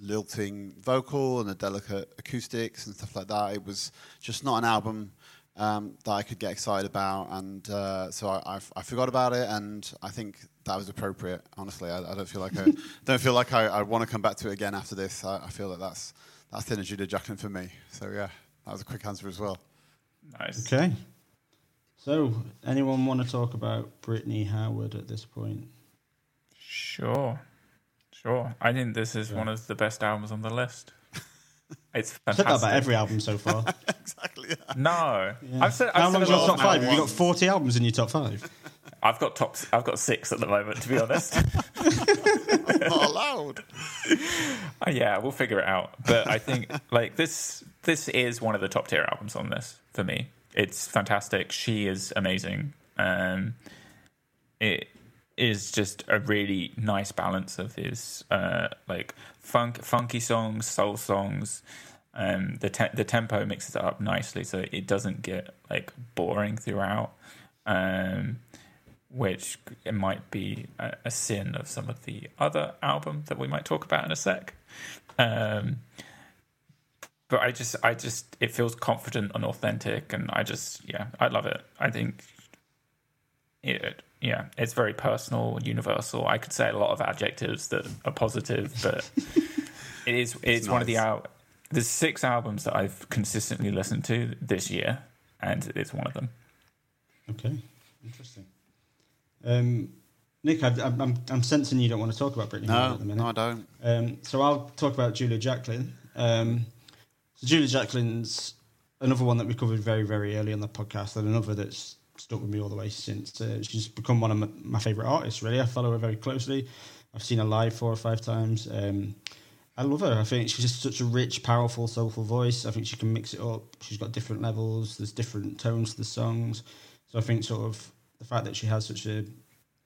lilting vocal and the delicate acoustics and stuff like that, it was just not an album um, that I could get excited about, and uh, so I, forgot about it, and I think that was appropriate. Honestly, I, I don't feel like I don't feel like I, want to come back to it again after this. I, I feel that that's that's the energy to Jacklin for me. So yeah, that was a quick answer as well. nice. Okay. So, anyone want to talk about Brittany Howard at this point? Sure, sure. I think this is Yeah. one of the best albums on the list. It's I've said that about every album so far. exactly. Yeah. no, Yeah. I've said. How I've said long's a your top of five? Have you got 40 albums in your top five? I've got top. I've got six at the moment, to be honest. not allowed. Uh, yeah, we'll figure it out. But I think like this. This is one of the top tier albums on this for me. It's fantastic. She is amazing. Um, it is just a really nice balance of his uh, like funk, funky songs, soul songs. Um, the te- the tempo mixes it up nicely, so it doesn't get like boring throughout. Um, which it might be a, a sin of some of the other album that we might talk about in a sec. Um, but I just, I just, it feels confident and authentic, and I just, yeah, I love it. I think it, yeah, it's very personal, universal. I could say a lot of adjectives that are positive, but it is, it's, one of the nice. out. There's six albums that I've consistently listened to this year, and it's one of them. Okay, interesting. Um, Nick, I, I'm, I'm, I'm sensing you don't want to talk about Brittany No, at the minute. no, I don't. Um, so I'll talk about Julia Jacklin. Um, so Julia Jacklin's another one that we covered very, very early on the podcast, and another that's stuck with me all the way since. Uh, she's become one of my, my favourite artists. Really, I follow her very closely. I've seen her live four or five times. Um, I love her. I think she's just such a rich, powerful, soulful voice. I think she can mix it up. She's got different levels. There's different tones to the songs. So I think sort of the fact that she has such a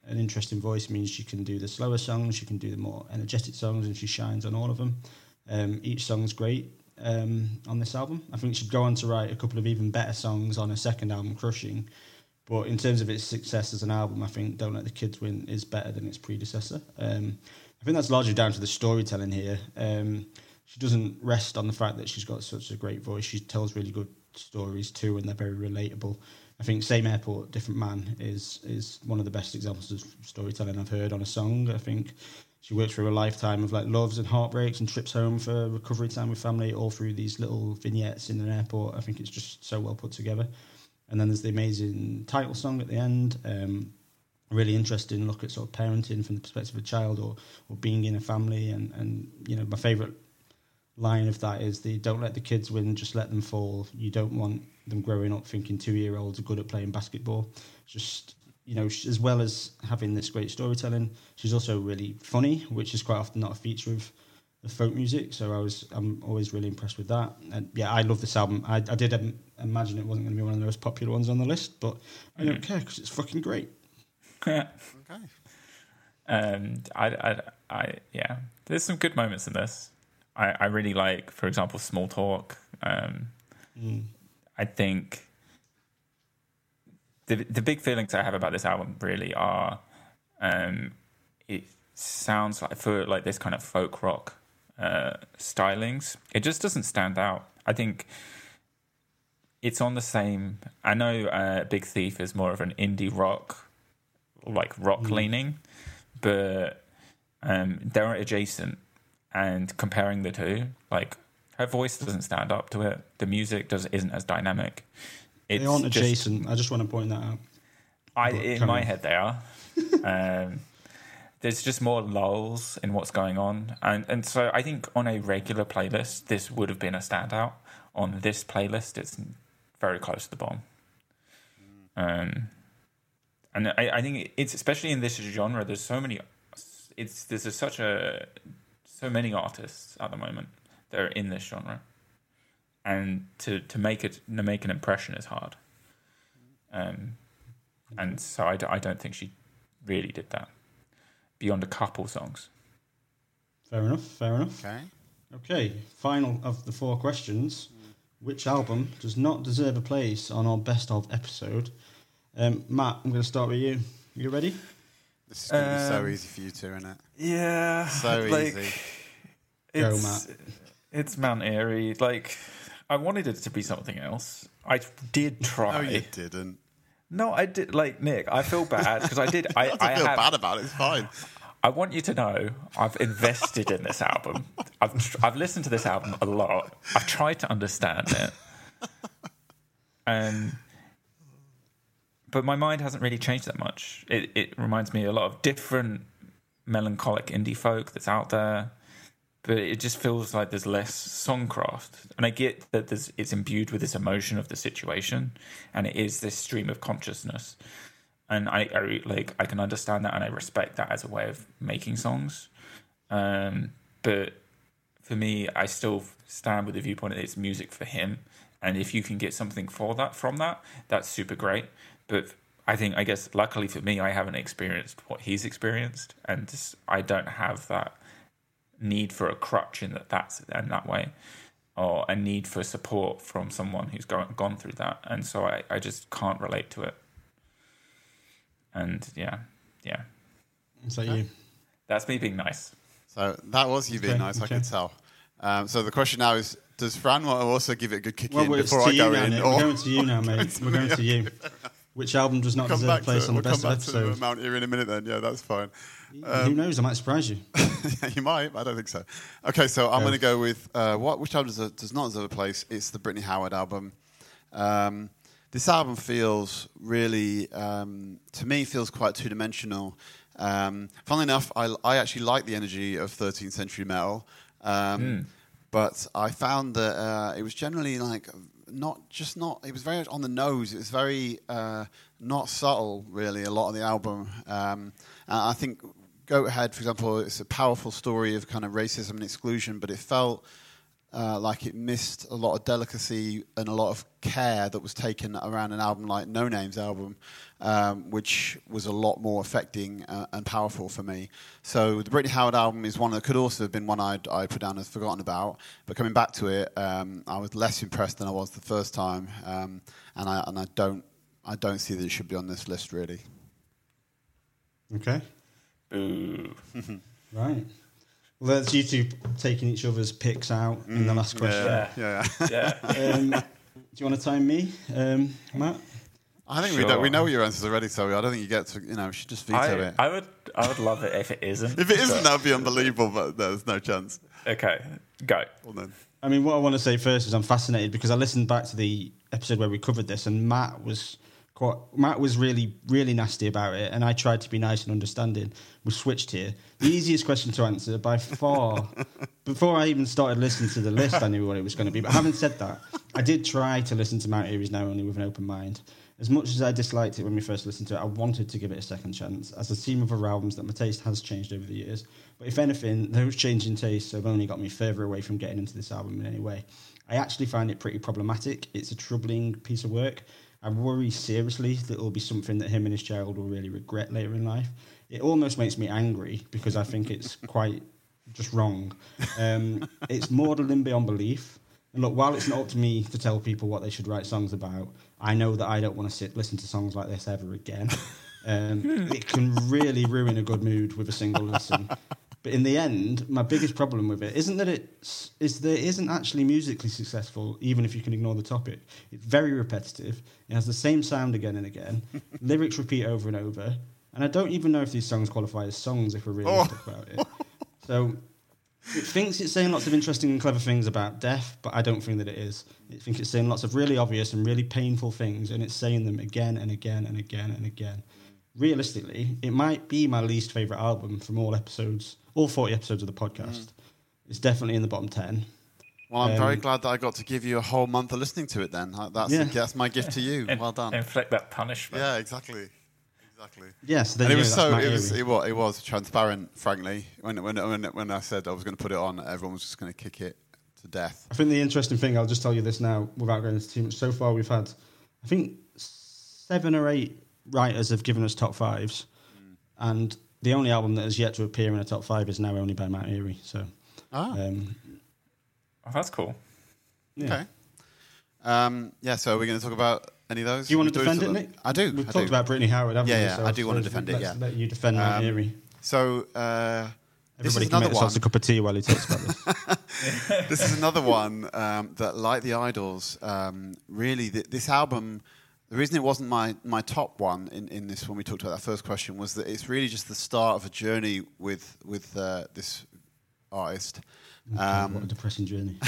an interesting voice means she can do the slower songs, she can do the more energetic songs, and she shines on all of them. Um, each song's great um, on this album. I think she'd go on to write a couple of even better songs on her second album, Crushing. But in terms of its success as an album, I think Don't Let the Kids Win is better than its predecessor. Um, I think that's largely down to the storytelling here. Um, she doesn't rest on the fact that she's got such a great voice. She tells really good stories too, and they're very relatable. I think Same Airport, Different Man is is one of the best examples of storytelling I've heard on a song. I think she works through a lifetime of like loves and heartbreaks and trips home for recovery time with family, all through these little vignettes in an airport. I think it's just so well put together. And then there's the amazing title song at the end. Um, really interesting look at sort of parenting from the perspective of a child or, or being in a family. And, and, you know, my favourite line of that is the don't let the kids win, just let them fall. You don't want them growing up thinking two year olds are good at playing basketball. Just, you know, as well as having this great storytelling, she's also really funny, which is quite often not a feature of, of folk music. So I was, I'm always really impressed with that. And yeah, I love this album. I, I did um, imagine it wasn't going to be one of the most popular ones on the list, but I don't care because it's fucking great. Okay. Um, I, I, I, yeah, there's some good moments in this. I, I really like, for example, Small Talk. Um, I think the the big feelings I have about this album really are, um, it sounds like for like this kind of folk rock uh, stylings, it just doesn't stand out. I think it's on the same. I know uh, Big Thief is more of an indie rock, like rock leaning, but um, they're adjacent. And comparing the two, like her voice doesn't stand up to it. The music does isn't as dynamic. It's They aren't just- adjacent. I just want to point that out. I, But in my of- head, they are. um, there's just more lulls in what's going on, and and so I think on a regular playlist, this would have been a standout. On this playlist, it's very close to the bottom. Um, and I, I think it's especially in this genre. There's so many. It's there's a, such a so many artists at the moment that are in this genre, and to to make it to make an impression is hard. Um, and so I, d- I don't think she really did that beyond a couple songs. Fair enough. Fair enough. Okay. Okay, final of the four questions. Which album does not deserve a place on our best of episode? Um, Matt, I'm going to start with you. You ready? This is going to be so Um, easy for you two, isn't it? Yeah, So easy. Go, It's, it's Mount Eerie. Like I wanted it to be something else. I did oh, try. No, you didn't. No, I did. Like Nick, I feel bad because I did. I, I I, feel have, bad about it. It's fine. I want you to know I've invested in this album. I've tr- I've listened to this album a lot. I've tried to understand it, and but my mind hasn't really changed that much. It it reminds me a lot of different melancholic indie folk that's out there, but it just feels like there's less songcraft. And I get that there's it's imbued with this emotion of the situation, and it is this stream of consciousness and I, I like I can understand that and I respect that as a way of making songs. Um, but for me, I still stand with the viewpoint that it's music for him, and if you can get something for that from that, that's super great. But I think I guess luckily for me, I haven't experienced what he's experienced, and just, I don't have that need for a crutch in that that's in that way or a need for support from someone who's gone, gone through that and so I, I just can't relate to it and yeah, yeah, Is that you? that's me being nice. So that was you being Okay, nice. I okay. could tell. Um, so the question now is: Does Fran want to also give it a good kick Well, in before I go now, in? Or We're going to you now, mate. We're going to you. Which album does not come deserve back a to place it. on We'll the come best of back to episode? Mount Eerie in a minute. Then, yeah, that's fine. Who knows? I might surprise you. you might. I don't think so. Okay, so I'm Go. going to go with uh, what? Which album does, does not deserve a place? It's the Brittany Howard album. Um, this album feels really, um, to me, feels quite two dimensional. Um, funnily enough, I, I actually like the energy of 13th century metal, um, but I found that uh, it was generally like not just not. It was very much on the nose. It was very uh, not subtle, really. A lot of the album, um, I think Goathead, for example, it's a powerful story of kind of racism and exclusion, but it felt uh, like it missed a lot of delicacy and a lot of care that was taken around an album like Noname's album, um, which was a lot more affecting uh, and powerful for me. So the Brittany Howard album is one that could also have been one I'd, I'd put down as forgotten about, but coming back to it, um, I was less impressed than I was the first time, um, and I and I don't I don't see that it should be on this list really. Okay. Boo. Right. Well, that's you two taking each other's picks out in the last question. Yeah, yeah. yeah. Yeah. Um, do you want to time me, um, Matt? I think we, Sure. don't, we know your answers already, so I don't think you get to, you know, we should just veto I, it. I would I would love it if it isn't. If it isn't, that would be unbelievable, but there's no chance. okay, go. Well, then. I mean, what I want to say first is I'm fascinated because I listened back to the episode where we covered this, and Matt was quite Matt was really really nasty about it, and I tried to be nice and understanding. We switched here. The easiest question to answer by far. before I even started listening to the list, I knew what it was going to be. But having said that, I did try to listen to Mount Eerie's now only with an open mind. As much as I disliked it when we first listened to it, I wanted to give it a second chance. As I've of with other albums, that my taste has changed over the years. But if anything, those changing tastes have only got me further away from getting into this album in any way. I actually find it pretty problematic. It's a troubling piece of work. I worry seriously that it'll be something that him and his child will really regret later in life. It almost makes me angry because I think it's quite just wrong. Um, it's mortaling beyond belief. And look, while it's not up to me to tell people what they should write songs about, I know that I don't want to sit listen to songs like this ever again. Um, it can really ruin a good mood with a single listen. But in the end, my biggest problem with it isn't that it's is that it isn't actually musically successful, even if you can ignore the topic. It's very repetitive. It has the same sound again and again. Lyrics repeat over and over. And I don't even know if these songs qualify as songs if we're realistic oh. about it. So it thinks it's saying lots of interesting and clever things about death, but I don't think that it is. I think it's saying lots of really obvious and really painful things, and it's saying them again and again and again and again. Realistically, it might be my least favourite album from all episodes, all 40 episodes of the podcast. It's definitely in the bottom 10. Well, I'm very Um, glad that I got to give you a whole month of listening to it. Then that's Yeah. that's my gift to you. And- well done. Inflict that punishment. Yeah, exactly, exactly. Yeah, so And it was so it was, it was it was transparent. Frankly, when when when when I said I was going to put it on, everyone was just going to kick it to death. I think the interesting thing, I'll just tell you this now without going into too much. So far, we've had, I think, seven or eight writers have given us top fives, and the only album that has yet to appear in a top five is now only by Mount Eerie. So, Ah, um, Oh, that's cool. yeah. okay. Um, yeah, so are we going to talk about any of those? Do you want to defend it, of- Nick? I do. We've I talked do. about Brittany Howard, haven't Yeah, we? yeah, So I do want to defend it, let's yeah. Let you defend Mount Um, Eerie. So uh, this Everybody is can another make themselves one. a cup of tea while he talks about this. this is another one um, that, like the Idles, um, really, th- this album. The reason it wasn't my, my top one in, in this when we talked about that first question was that it's really just the start of a journey with with uh, this artist, God, what a depressing journey.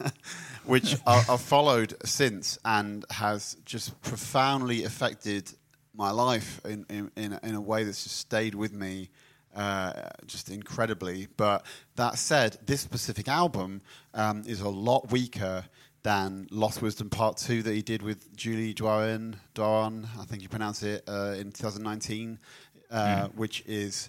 which I've followed since and has just profoundly affected my life in, in, in, a, in a way that's just stayed with me uh, just incredibly. But that said, this specific album um, is a lot weaker than Lost Wisdom Part 2 that he did with Julie Doiron, Doiron I think you pronounce it, uh, in 2019, uh, which is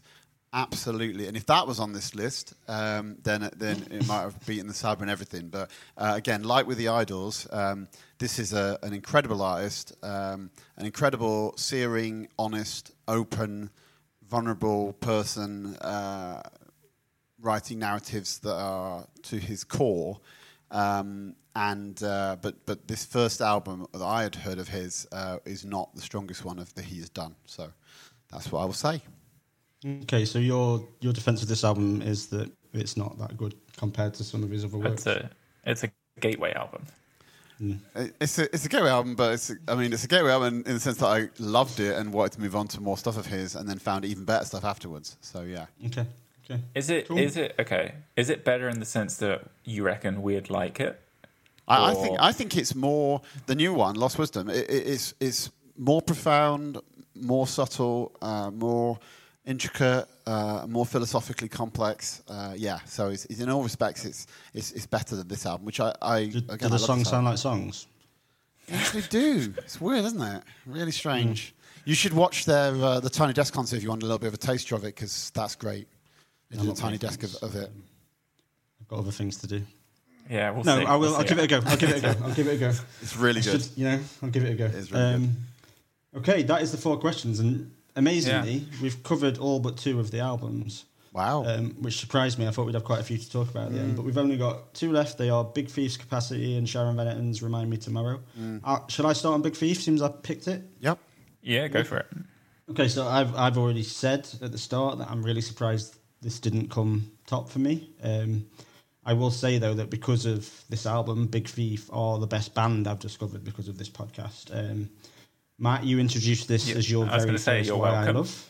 absolutely. And if that was on this list, um, then then it might have beaten the Saba and everything. But uh, again, like with the Idles, um, this is a, an incredible artist, um, an incredible, searing, honest, open, vulnerable person, uh, writing narratives that are to his core. Um, and uh, but but this first album that I had heard of his uh, is not the strongest one of that he has done. So that's what I will say. okay, so your your defense of this album is that it's not that good compared to some of his other work. It's a it's a gateway album. It- It's a it's a gateway album, but it's I mean it's a gateway album in the sense that I loved it and wanted to move on to more stuff of his, and then found even better stuff afterwards. So yeah, Okay, okay. Is it? Is Cool. it okay? Is it better in the sense that you reckon we'd like it? I, I think I think it's more the new one, Lost Wisdom. It, it, it's it's more profound, more subtle, uh, more intricate, uh, more philosophically complex. Uh, yeah, so it's, it's in all respects it's, it's it's better than this album, which I, I Do, do again, I the songs sound like songs? They actually do. It's weird, isn't it? Really strange. You should watch their uh, the Tiny Desk concert if you want a little bit of a taster of it, because that's great. They I'm did a Tiny Desk of, of it. I've got other things to do. Yeah, we'll No, see. I will. We'll I'll see. give it a go. I'll give it a go. I'll give it a go. It's really good. should- you know, I'll give it a go. is really um, Okay, that is the four questions, and amazingly, we've covered all but two of the albums, Wow. um, which surprised me. I thought we'd have quite a few to talk about at the Mm. end, but we've only got two left. They are Big Thief's Capacity and Sharon Van Etten's Remind Me Tomorrow. Mm. Uh, shall I start on Big Thief? Seems I picked it. yep. Yeah, go for it. Okay, so I've I've already said at the start that I'm really surprised this didn't come top for me. Um, I will say though that because of this album, Big Thief are the best band I've discovered because of this podcast. Um, Matt, you introduced this Yeah, as your I was very say, first Why I. Love.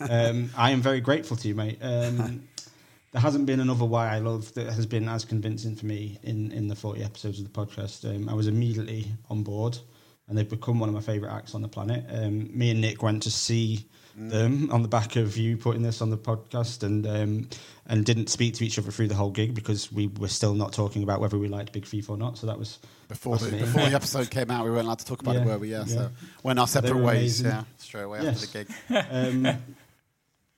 um, I am very grateful to you, mate. Um, there hasn't been another Why I Love that has been as convincing for me in, in the 40 episodes of the podcast. Um, I was immediately on board, and they've become one of my favourite acts on the planet. Um, me and Nick went to see them on the back of you putting this on the podcast, and um, and didn't speak to each other through the whole gig because we were still not talking about whether we liked Big Thief or not. So that was Before the, before the episode came out, we weren't allowed to talk about Yeah, it, were we? Yeah. yeah. So went our separate ways. amazing. Yeah, straight away Yes. after the gig. um,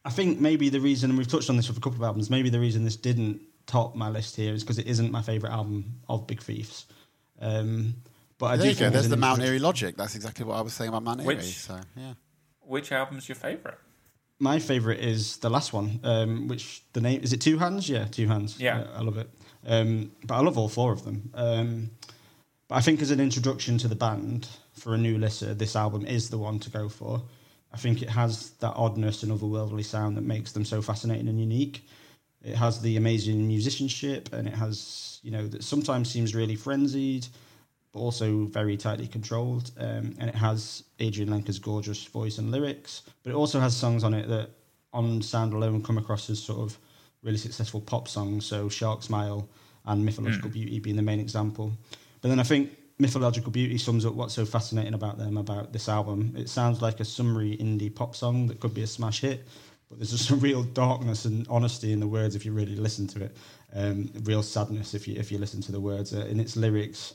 I think maybe the reason, and we've touched on this with a couple of albums, maybe the reason this didn't top my list here is because it isn't my favourite album of Big Thieves. Um, but I there do you go. There's the Mount introduction- Eerie logic. That's exactly what I was saying about Mount Eerie. Which- So yeah. Which album's your favourite? My favourite is the last one, um, which the name is it Two Hands? Yeah, Two Hands. Yeah. I love it. Um, but I love all four of them. Um, but I think as an introduction to the band for a new listener, this album is the one to go for. I think it has that oddness and otherworldly sound that makes them so fascinating and unique. It has the amazing musicianship, and it has you know that sometimes seems really frenzied, also very tightly controlled. Um, and it has Adrianne Lenker's gorgeous voice and lyrics, but it also has songs on it that, on sound alone, come across as sort of really successful pop songs. So Shark Smile and Mythological Beauty being the main example. But then I think Mythological Beauty sums up what's so fascinating about them, about this album. It sounds like a summary indie pop song that could be a smash hit, but there's just a real darkness and honesty in the words if you really listen to it. Um, real sadness if you if you listen to the words. Uh, in its lyrics,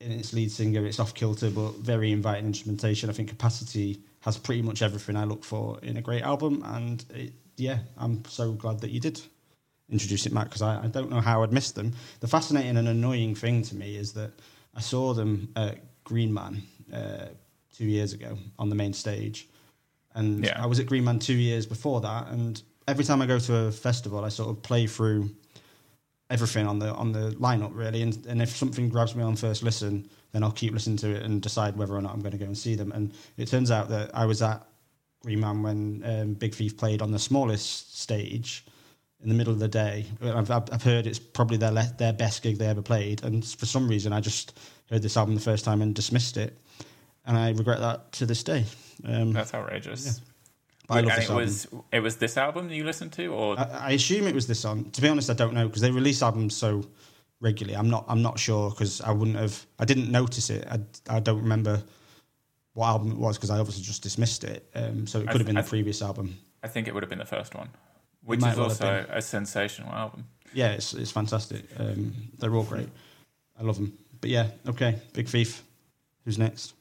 in its lead singer, it's off kilter but very inviting instrumentation. I think Capacity has pretty much everything I look for in a great album, and it, yeah, I'm so glad that you did introduce it, Matt, because I, I don't know how I'd missed them. The fascinating and annoying thing to me is that I saw them at Green Man uh, two years ago on the main stage, and Yeah. I was at Green Man two years before that, and every time I go to a festival, I sort of play through everything on the on the lineup really. And, and if something grabs me on first listen then I'll keep listening to it and decide whether or not I'm going to go and see them. And it turns out that I was at Green Man when um, Big Thief played on the smallest stage in the middle of the day. I've, I've I've heard it's probably their le- their best gig they ever played. And for some reason I just heard this album the first time and dismissed it. And I regret that to this day. Um, That's outrageous. I love and this it album. was it was this album that you listened to, or I, I assume it was this song. To be honest, I don't know because they release albums so regularly. I'm not. I'm not sure because I wouldn't have. I didn't notice it. I, I don't remember what album it was because I obviously just dismissed it. Um, so it I could have been the th- previous album. I think it would have been the first one, which is well also a sensational album. Yeah, it's it's fantastic. Um, they're all great. I love them. But yeah, okay. Big Thief. Who's next?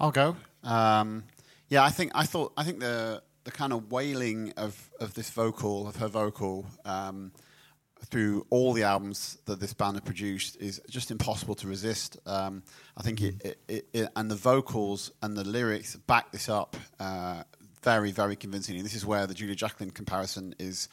I'll go. Um, yeah, I think I thought I think the the kind of wailing of of this vocal of her vocal um, through all the albums that this band have produced is just impossible to resist. Um, I think it, it, it, it and the vocals and the lyrics back this up uh, very very convincingly. This is where the Julia Jacklin comparison is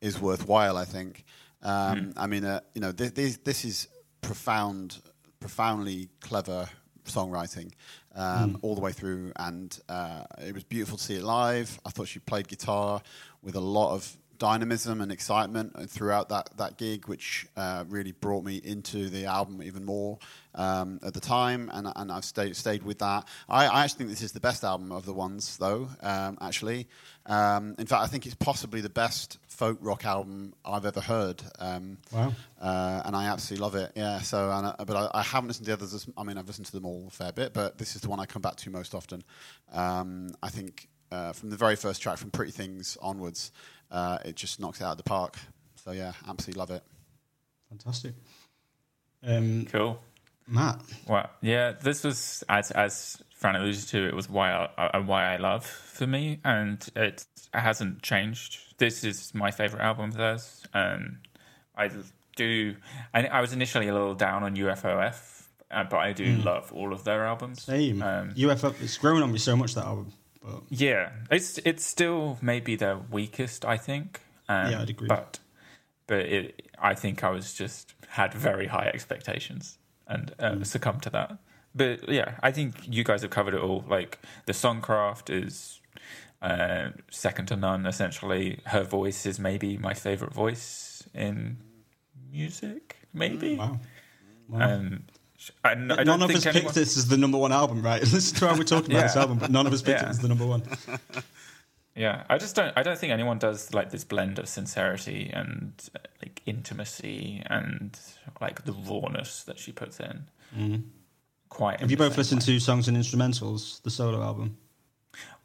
is worthwhile. I think. Um, I mean, uh, you know, this, this this is profound, profoundly clever songwriting um, all the way through, and uh, it was beautiful to see it live. I thought she played guitar with a lot of dynamism and excitement throughout that, that gig, which uh, really brought me into the album even more um, at the time, and, and I've stayed stayed with that. I, I actually think this is the best album of the ones, though. Um, actually, um, in fact, I think it's possibly the best folk rock album I've ever heard. Um, Wow. uh, and I absolutely love it. Yeah. So, and, uh, but I, I haven't listened to the others. I mean, I've listened to them all a fair bit, but this is the one I come back to most often. Um, I think uh, from the very first track, from Pretty Things onwards, uh, it just knocks it out of the park. So yeah, absolutely love it. Fantastic. Um, Cool. Matt. Well, yeah, this was as as Fran alluded to. It was why I, I why I love for me, and it hasn't changed. This is my favorite album of theirs. Um, I do. I, I was initially a little down on UFOF, uh, but I do love all of their albums. Same. Um, UFO. It's grown on me so much that album. But Yeah, it's it's still maybe their weakest, I think. Um, Yeah, I'd agree. But but it, I think I was just had very high expectations and uh, Mm. succumbed to that. But yeah, I think you guys have covered it all. Like the songcraft is uh, second to none. Essentially, her voice is maybe my favorite voice in music. Maybe. wow. wow. Um, I, I don't none of think us anyone- picked this as the number one album, right? Listen to how we're talking about this album, but none of us picked it as the number one. Yeah, I just don't. I don't think anyone does like this blend of sincerity and uh, like intimacy and like the rawness that she puts in. Mm. Quite. Have you both listened to songs and instrumentals, the solo album?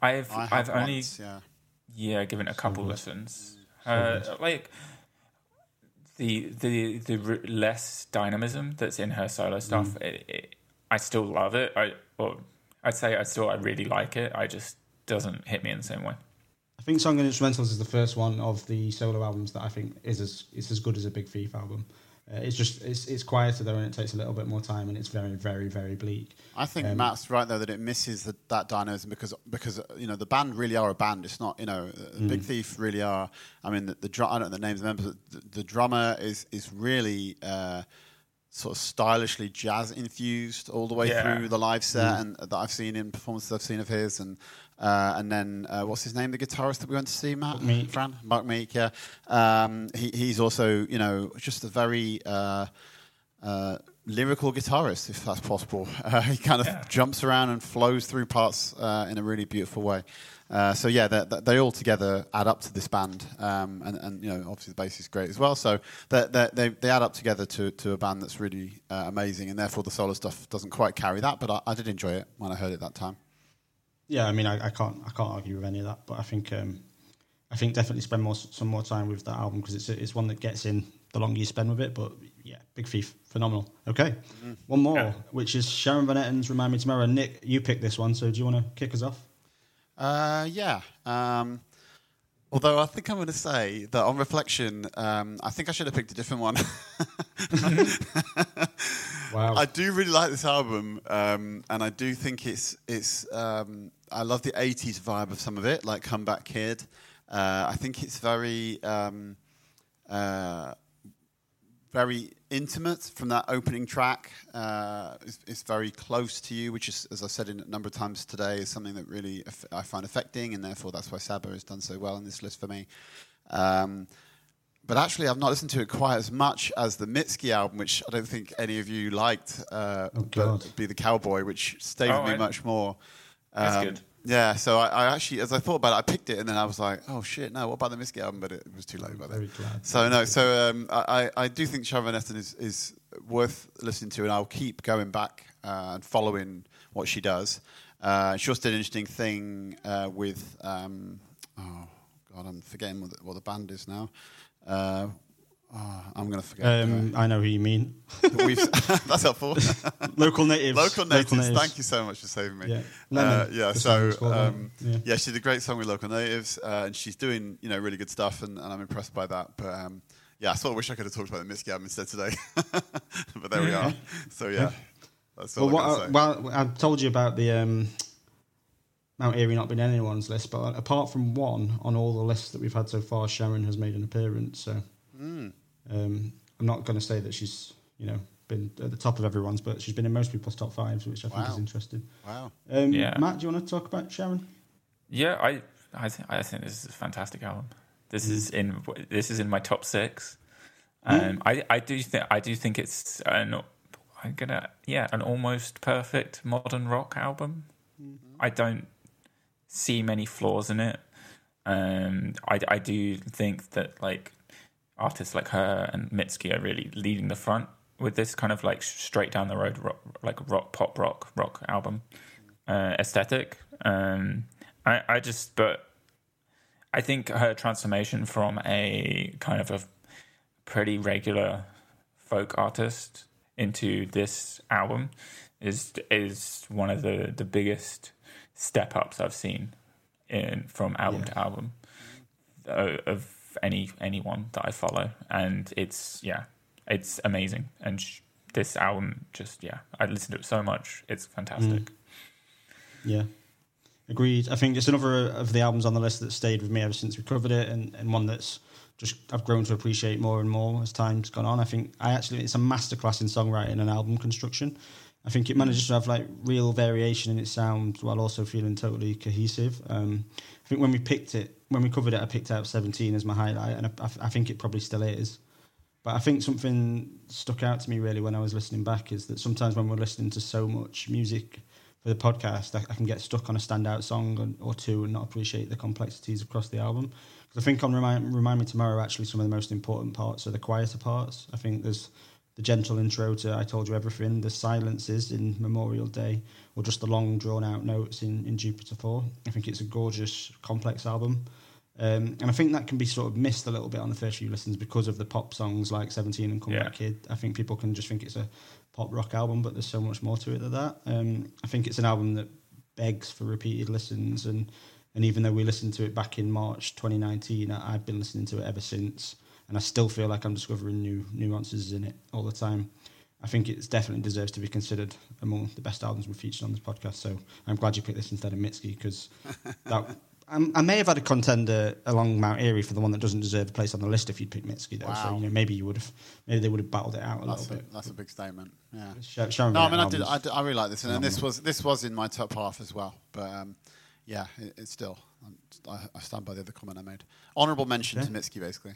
I've I have I've only once, yeah. yeah given a couple good. listens. So Uh, good. like the the the less dynamism that's in her solo stuff, Mm. it, it, I still love it. I or I'd say I still I really like it. I just doesn't hit me in the same way. I think Song and Instrumentals is the first one of the solo albums that I think is as is as good as a Big Thief album. Uh, it's just it's it's quieter though, and it takes a little bit more time, and it's very very very bleak. I think Um, Matt's right though that it misses the, that dynamism because because you know the band really are a band. It's not you know uh, Mm. Big Thief really are. I mean the, the drum, I don't know the names of the members. But the, the drummer is is really uh, sort of stylishly jazz infused all the way Yeah. through the live set Mm. and that I've seen in performances I've seen of his and. Uh, and then uh, what's his name? The guitarist that we went to see, Matt, Meek. Fran, Mark Meek. Yeah, um, he, he's also you know just a very uh, uh, lyrical guitarist, if that's possible. Uh, he kind of Yeah. jumps around and flows through parts uh, in a really beautiful way. Uh, so yeah, they, they all together add up to this band, um, and, and you know obviously the bass is great as well. So they, they, they, they add up together to, to a band that's really uh, amazing, and therefore the solo stuff doesn't quite carry that, but I, I did enjoy it when I heard it that time. Yeah, I mean, I, I can't I can't argue with any of that, but I think um, I think definitely spend more some more time with that album because it's it's one that gets in the longer you spend with it. But yeah, Big Thief, phenomenal. Okay, one more, Yeah. which is Sharon Van Etten's "Remind Me Tomorrow." Nick, you picked this one, so do you want to kick us off? Uh, yeah. Um, although I think I'm going to say that on reflection, um, I think I should have picked a different one. Wow, I do really like this album, um, and I do think it's it's. Um, I love the '80s vibe of some of it, like "Come Back Kid." Uh, I think it's very, um, uh, very intimate from that opening track. Uh, it's, it's very close to you, which is, as I said in a number of times today, is something that really aff- I find affecting, and therefore that's why Saba has done so well in this list for me. Um, but actually, I've not listened to it quite as much as the Mitski album, which I don't think any of you liked. Uh, Oh, God. but Be the Cowboy, which stayed Oh, with me I- much more. That's Um, good. Yeah, so I, I actually, as I thought about it, I picked it, and then I was like, "Oh shit, no! What about the Mitski album?" But it was too late by then. very glad. So no, so um, I, I do think Sharon Etten is, is worth listening to, and I'll keep going back uh, and following what she does. Uh, she also did an interesting thing uh, with um, oh god, I'm forgetting what the, what the band is now. Uh, oh, I'm going to forget. Um, I know who you mean. We've, that's helpful. Local natives. Local natives. Thank you so much for saving me. Yeah, Uh, yeah. So um, Lemon. yeah. she did a great song with local natives, uh, and she's doing you know really good stuff, and, and I'm impressed by that. But um, yeah, I sort of wish I could have talked about the Mitski album instead today, but there we are. So yeah, that's all Well, I, well, I told you about the um, Mount Eerie not being on anyone's list, but apart from one on all the lists that we've had so far, Sharon has made an appearance. So Mm. Um, I'm not going to say that she's you know been at the top of everyone's, but she's been in most people's top fives, which I think is interesting. Wow. Um, Yeah. Matt, do you want to talk about Sharon? Yeah, I I, th- I think this is a fantastic album. This is in this is in my top six. Um, I I do think I do think it's an I'm gonna yeah an almost perfect modern rock album. I don't see many flaws in it. Um, I I do think that like artists like her and Mitski are really leading the front with this kind of like straight down the road rock, like rock pop rock rock album uh, aesthetic. Um, I, I just, but I think her transformation from a kind of a pretty regular folk artist into this album is is one of the the biggest step ups I've seen in from album Yeah. to album uh, of any anyone that I follow, and it's yeah, it's amazing. And sh- this album just yeah, I listened to it so much. It's fantastic. Yeah. Agreed. I think it's another of the albums on the list that stayed with me ever since we covered it, and, and one that's just I've grown to appreciate more and more as time's gone on. I think I actually it's a masterclass in songwriting and album construction. I think it manages to have like real variation in its sound while also feeling totally cohesive. Um, I think when we picked it, when we covered it, I picked out 17 as my highlight, and I, I, think it probably still is. But I think something stuck out to me really when I was listening back is that sometimes when we're listening to so much music for the podcast, I, I can get stuck on a standout song and, or two and not appreciate the complexities across the album. Because I think on Remind, Remind Me Tomorrow, actually, some of the most important parts are the quieter parts. I think there's the gentle intro to I Told You Everything, the silences in Memorial Day, or just the long drawn out notes in, in Jupiter 4. I think it's a gorgeous, complex album. Um, and I think that can be sort of missed a little bit on the first few listens because of the pop songs like 17 and Come Yeah. Back Kid. I think people can just think it's a pop rock album, but there's so much more to it than that. Um, I think it's an album that begs for repeated listens. And, and even though we listened to it back in March 2019, I, I've been listening to it ever since. And I still feel like I'm discovering new nuances in it all the time. I think it definitely deserves to be considered among the best albums we've featured on this podcast. So I'm glad you picked this instead of Mitski because that. I may have had a contender along Mount Eerie for the one that doesn't deserve a place on the list if you'd picked Mitski though. So you know maybe you would have, maybe they would have battled it out a That's little a, bit. that's a big statement. Yeah. No, I mean, I did. I, did- I really like this, and, and this was this was in my top half as well. But um, yeah, it, it's still. I, I stand by the other comment I made. Honorable mention to Yeah. Mitski, basically.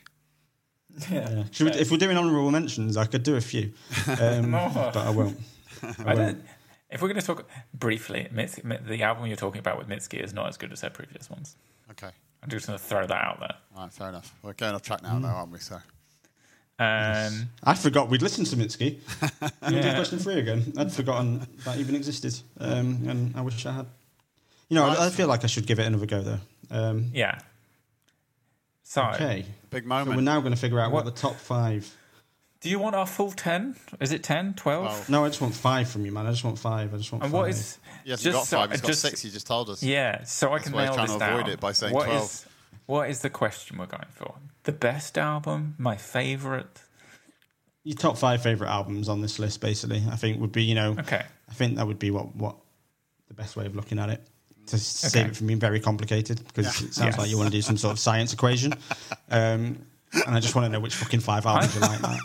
Yeah. Should we, if we're doing honourable mentions, I could do a few, um, No. but I won't. I I won't. don't. If we're going to talk briefly, Mitski, the album you're talking about with Mitski is not as good as their previous ones. Okay. I'm just going to throw that out there. All right. Fair enough. We're going off track now, Mm. though, aren't we? So. Um, I forgot we'd listened to Mitski. You want to do Yeah. question three again? I'd forgotten that even existed, um, and I wish I had. You know, I, I feel like I should give it another go though. Um, yeah. So, okay, Big so moment. we're now going to figure out what, What- the top five. do you want our full 10? Is it 10, 12? Well, No, I just want five from you, man. I just want five. I just want. and five. what is. he hasn't just got so- five. He's got just- six. You just told us. Yeah, so I That's can why nail trying this to avoid down. it by saying What 12. is- what is the question we're going for? The best album? My favourite? your top five favorite albums on this list? Basically, I think would be you know. Okay. I think that would be what what the best way of looking at it. To save it from being very complicated because Yeah. it sounds Yes. like you want to do some sort of science equation. Um, and I just want to know which fucking five albums you like. That.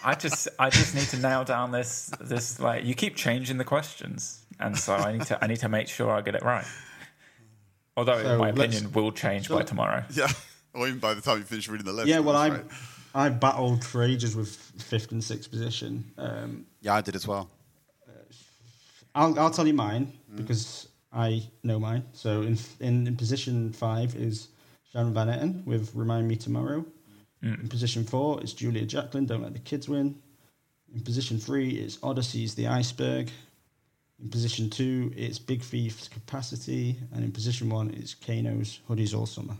I just I just need to nail down this this like you keep changing the questions, and so I need to I need to make sure I get it right. Although So my opinion will change so- by tomorrow. Yeah. Or even by the time you finish reading the list. Yeah, well, I right. I battled for ages with fifth and sixth position. Um, Yeah, I did as well. I'll I'll tell you mine because I know mine. So in in, in position five is Sharon Van Etten with "Remind Me Tomorrow." In position four is Julia Jacklin. Don't let the kids win. In position three is Oddisee's "The Iceberg." In position two, it's Big Thief's "Capacity," and in position one, it's Kano's "Hoodies All Summer."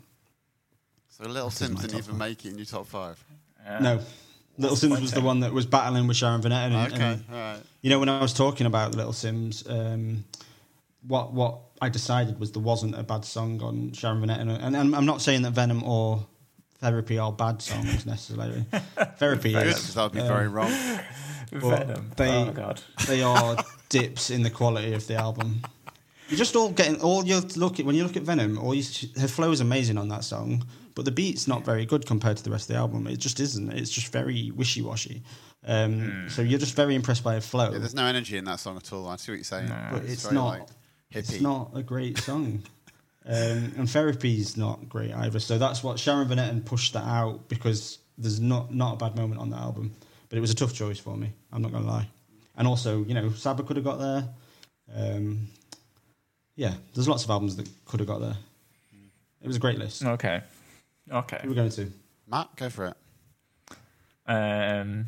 So Little That is Simz didn't even five. make it in your top five. Yeah. No, Little Simz my was the one that was battling with Sharon Van Etten. and- Okay. and All right. You know, when I was talking about Little Simz, um, what what I decided was there wasn't a bad song on Sharon Van Etten, and I'm, I'm not saying that Venom or Therapy are bad songs necessarily. Therapy Good, is. 'cause that would be um, very wrong. Venom. they- oh god. They are dips in the quality of the album. You're just all getting all you look at when you look at Venom. All you, her flow is amazing on that song, but the beat's not very good compared to the rest of the album. It just isn't. It's just very wishy washy. Um, So you're just very impressed by her flow. Yeah, there's no energy in that song at all. I see what you're saying. but it's very, not. like, it's not a great song. um, and therapy's not great either. So that's what Sharon Van Etten pushed that out because there's not not a bad moment on the album. But it was a tough choice for me. I'm not gonna lie. And also, you know, Saba could have got there. Um, yeah, there's lots of albums that could have got there. It was a great list. Okay. Okay. Who are we going to? Matt, go for it. Um.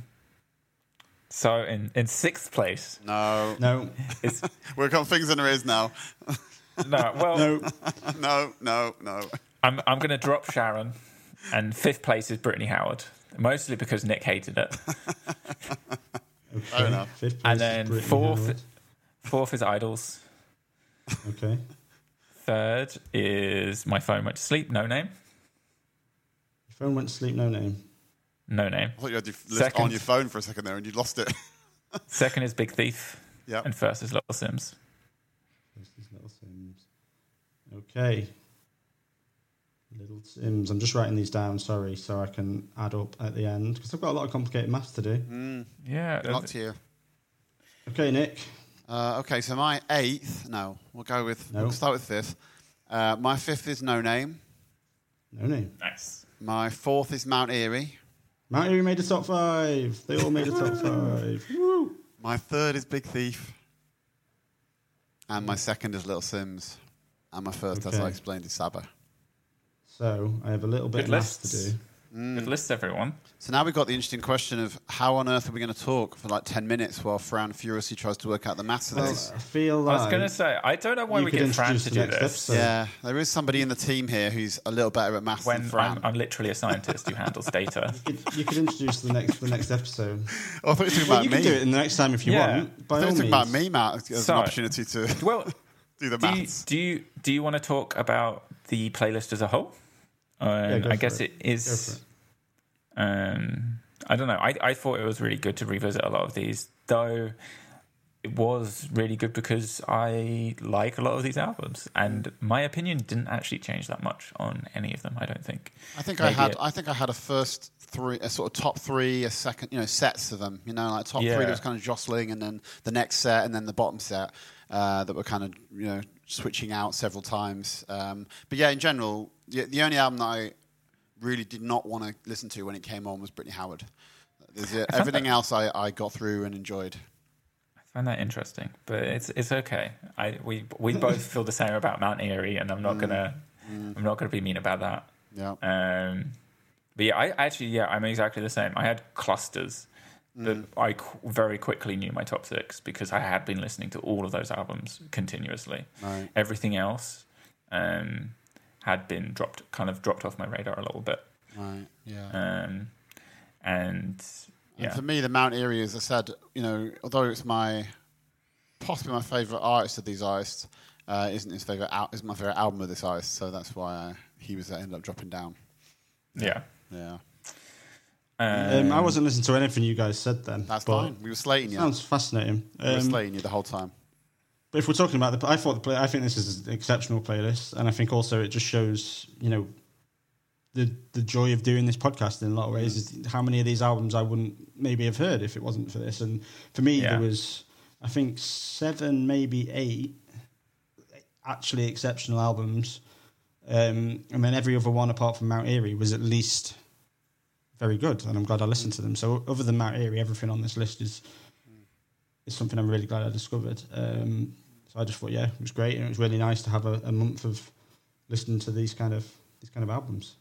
So in in sixth place No, No, is we've got things in our ears now. no. Well, no. no, no, no. I'm I'm going to drop Sharon, and fifth place is Brittany Howard, mostly because Nick hated it, Okay. enough. Fifth place and then Brittany fourth Howard. fourth is Idles, Okay. third is My Phone Went to Sleep, Noname, Your phone went to sleep. Noname. Noname. I thought you had your list Second. on your phone for a second there and you lost it. Second is Big Thief, yeah. and first is Little Simz. This is Little Simz. Okay. Little Simz. I'm just writing these down, sorry, so I can add up at the end because I've got a lot of complicated maths to do. Mm, Yeah, good luck to you. Okay, Nick. Uh, okay, so my eighth, no, we'll go with, No. we'll start with fifth. Uh, my fifth is Noname. No name. nice. My fourth is Mount Eerie. Mount Eerie made the top five. They all made the top five. Woo. My third is Big Thief. and my second is Little Simz, and my first, as I explained, is Saba. So I have a little bit Good of maths to lists. Do. Good list, everyone. So now we've got the interesting question of how on earth are we going to talk for like 10 minutes while Fran furiously tries to work out the maths of this? I feel like I like was going to say, I don't know why we get Fran to do this. episode. Yeah, there is somebody in the team here who's a little better at maths than When Fran. I'm, I'm literally a scientist who handles data. you could, you could introduce the next the next episode. oh, I thought you were talking Well, about you me. can do it in the next time if you Yeah. want. I By thought you all were talking means. about me, Matt, as So- an opportunity to Well, do the do you, maths. do you do you want to talk about the playlist as a whole? Um, go I for guess it. it Go is. Um, I don't know. I, I thought it was really good to revisit a lot of these, though. It was really good because I like a lot of these albums, and my opinion didn't actually change that much on any of them. I don't think. I think I had it- I think I had a first three a sort of top three, a second you know, sets of them. You know, like top Yeah. three that was kind of jostling and then the next set and then the bottom set uh, that were kind of, you know, switching out several times. Um, but yeah, in general, the, the only album that I really did not want to listen to when it came on was Brittany Howard. There's, everything else I, I got through and enjoyed. I find that interesting, but it's it's okay. I we we both feel the same about Mount Eerie, and I'm not gonna I'm not gonna be mean about that. Yeah. Um, but yeah, I actually yeah I'm exactly the same. I had clusters, but I qu- very quickly knew my top six because I had been listening to all of those albums continuously. Right. Everything else um, had been dropped, kind of dropped off my radar a little bit. Right. Yeah. Um, and And for me, the Mount Eerie, as I said, you know, although it's my possibly my favorite artist of these artists, uh, isn't his favorite al- is my favorite album of this artist. So that's why uh, he was ended up dropping down. yeah. Yeah, Um, I wasn't listening to anything you guys said then. that's fine. We were slating you. Sounds fascinating. we were Um, slating you the whole time. But if we're talking about the, I thought the play, I think this is an exceptional playlist, and I think also it just shows, you know, the the joy of doing this podcast in a lot of ways. Is how many of these albums I wouldn't maybe have heard if it wasn't for this. And for me, Yeah. there was, I think, seven, maybe eight, actually exceptional albums, um, and then every other one apart from Mount Eerie was at least very good, and I'm glad I listened to them. So other than Mount Eerie, everything on this list is is something I'm really glad I discovered. Um, so I just thought, yeah, it was great, and it was really nice to have a, a month of listening to these kind of these kind of albums.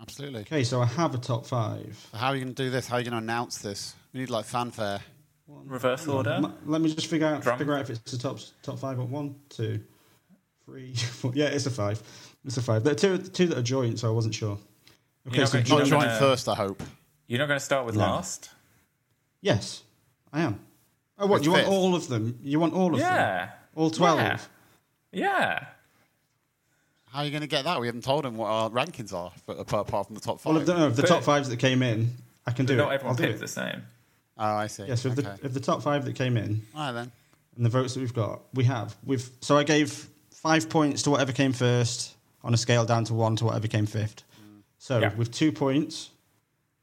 Absolutely. Okay, so I have a top five. So how are you going to do this? How are you going to announce this? We need like fanfare. Reverse order. M- Let me just figure out Drum. figure out if it's the top top five. But one, two, three, four. Yeah, it's a five. It's a five. There are two two that are joint, so I wasn't sure. Okay, You're so not Not gonna- joint. joint first, I hope. You're not going to start with No. last. Yes, I am. Oh, what? With You want fifth? all of them? You want all of them? Yeah. All twelve? Yeah. Yeah. How are you going to get that? We haven't told him what our rankings are, but apart, apart from the top five. Well, of the, no, of the top fives that came in, I can do Not it. everyone I'll picked it. the same. oh, I see. Yes, of okay. the of the top five that came in, All right then. and the votes that we've got, we have. We've so I gave five points to whatever came first on a scale down to one to whatever came fifth. Mm. So Yeah. with two points,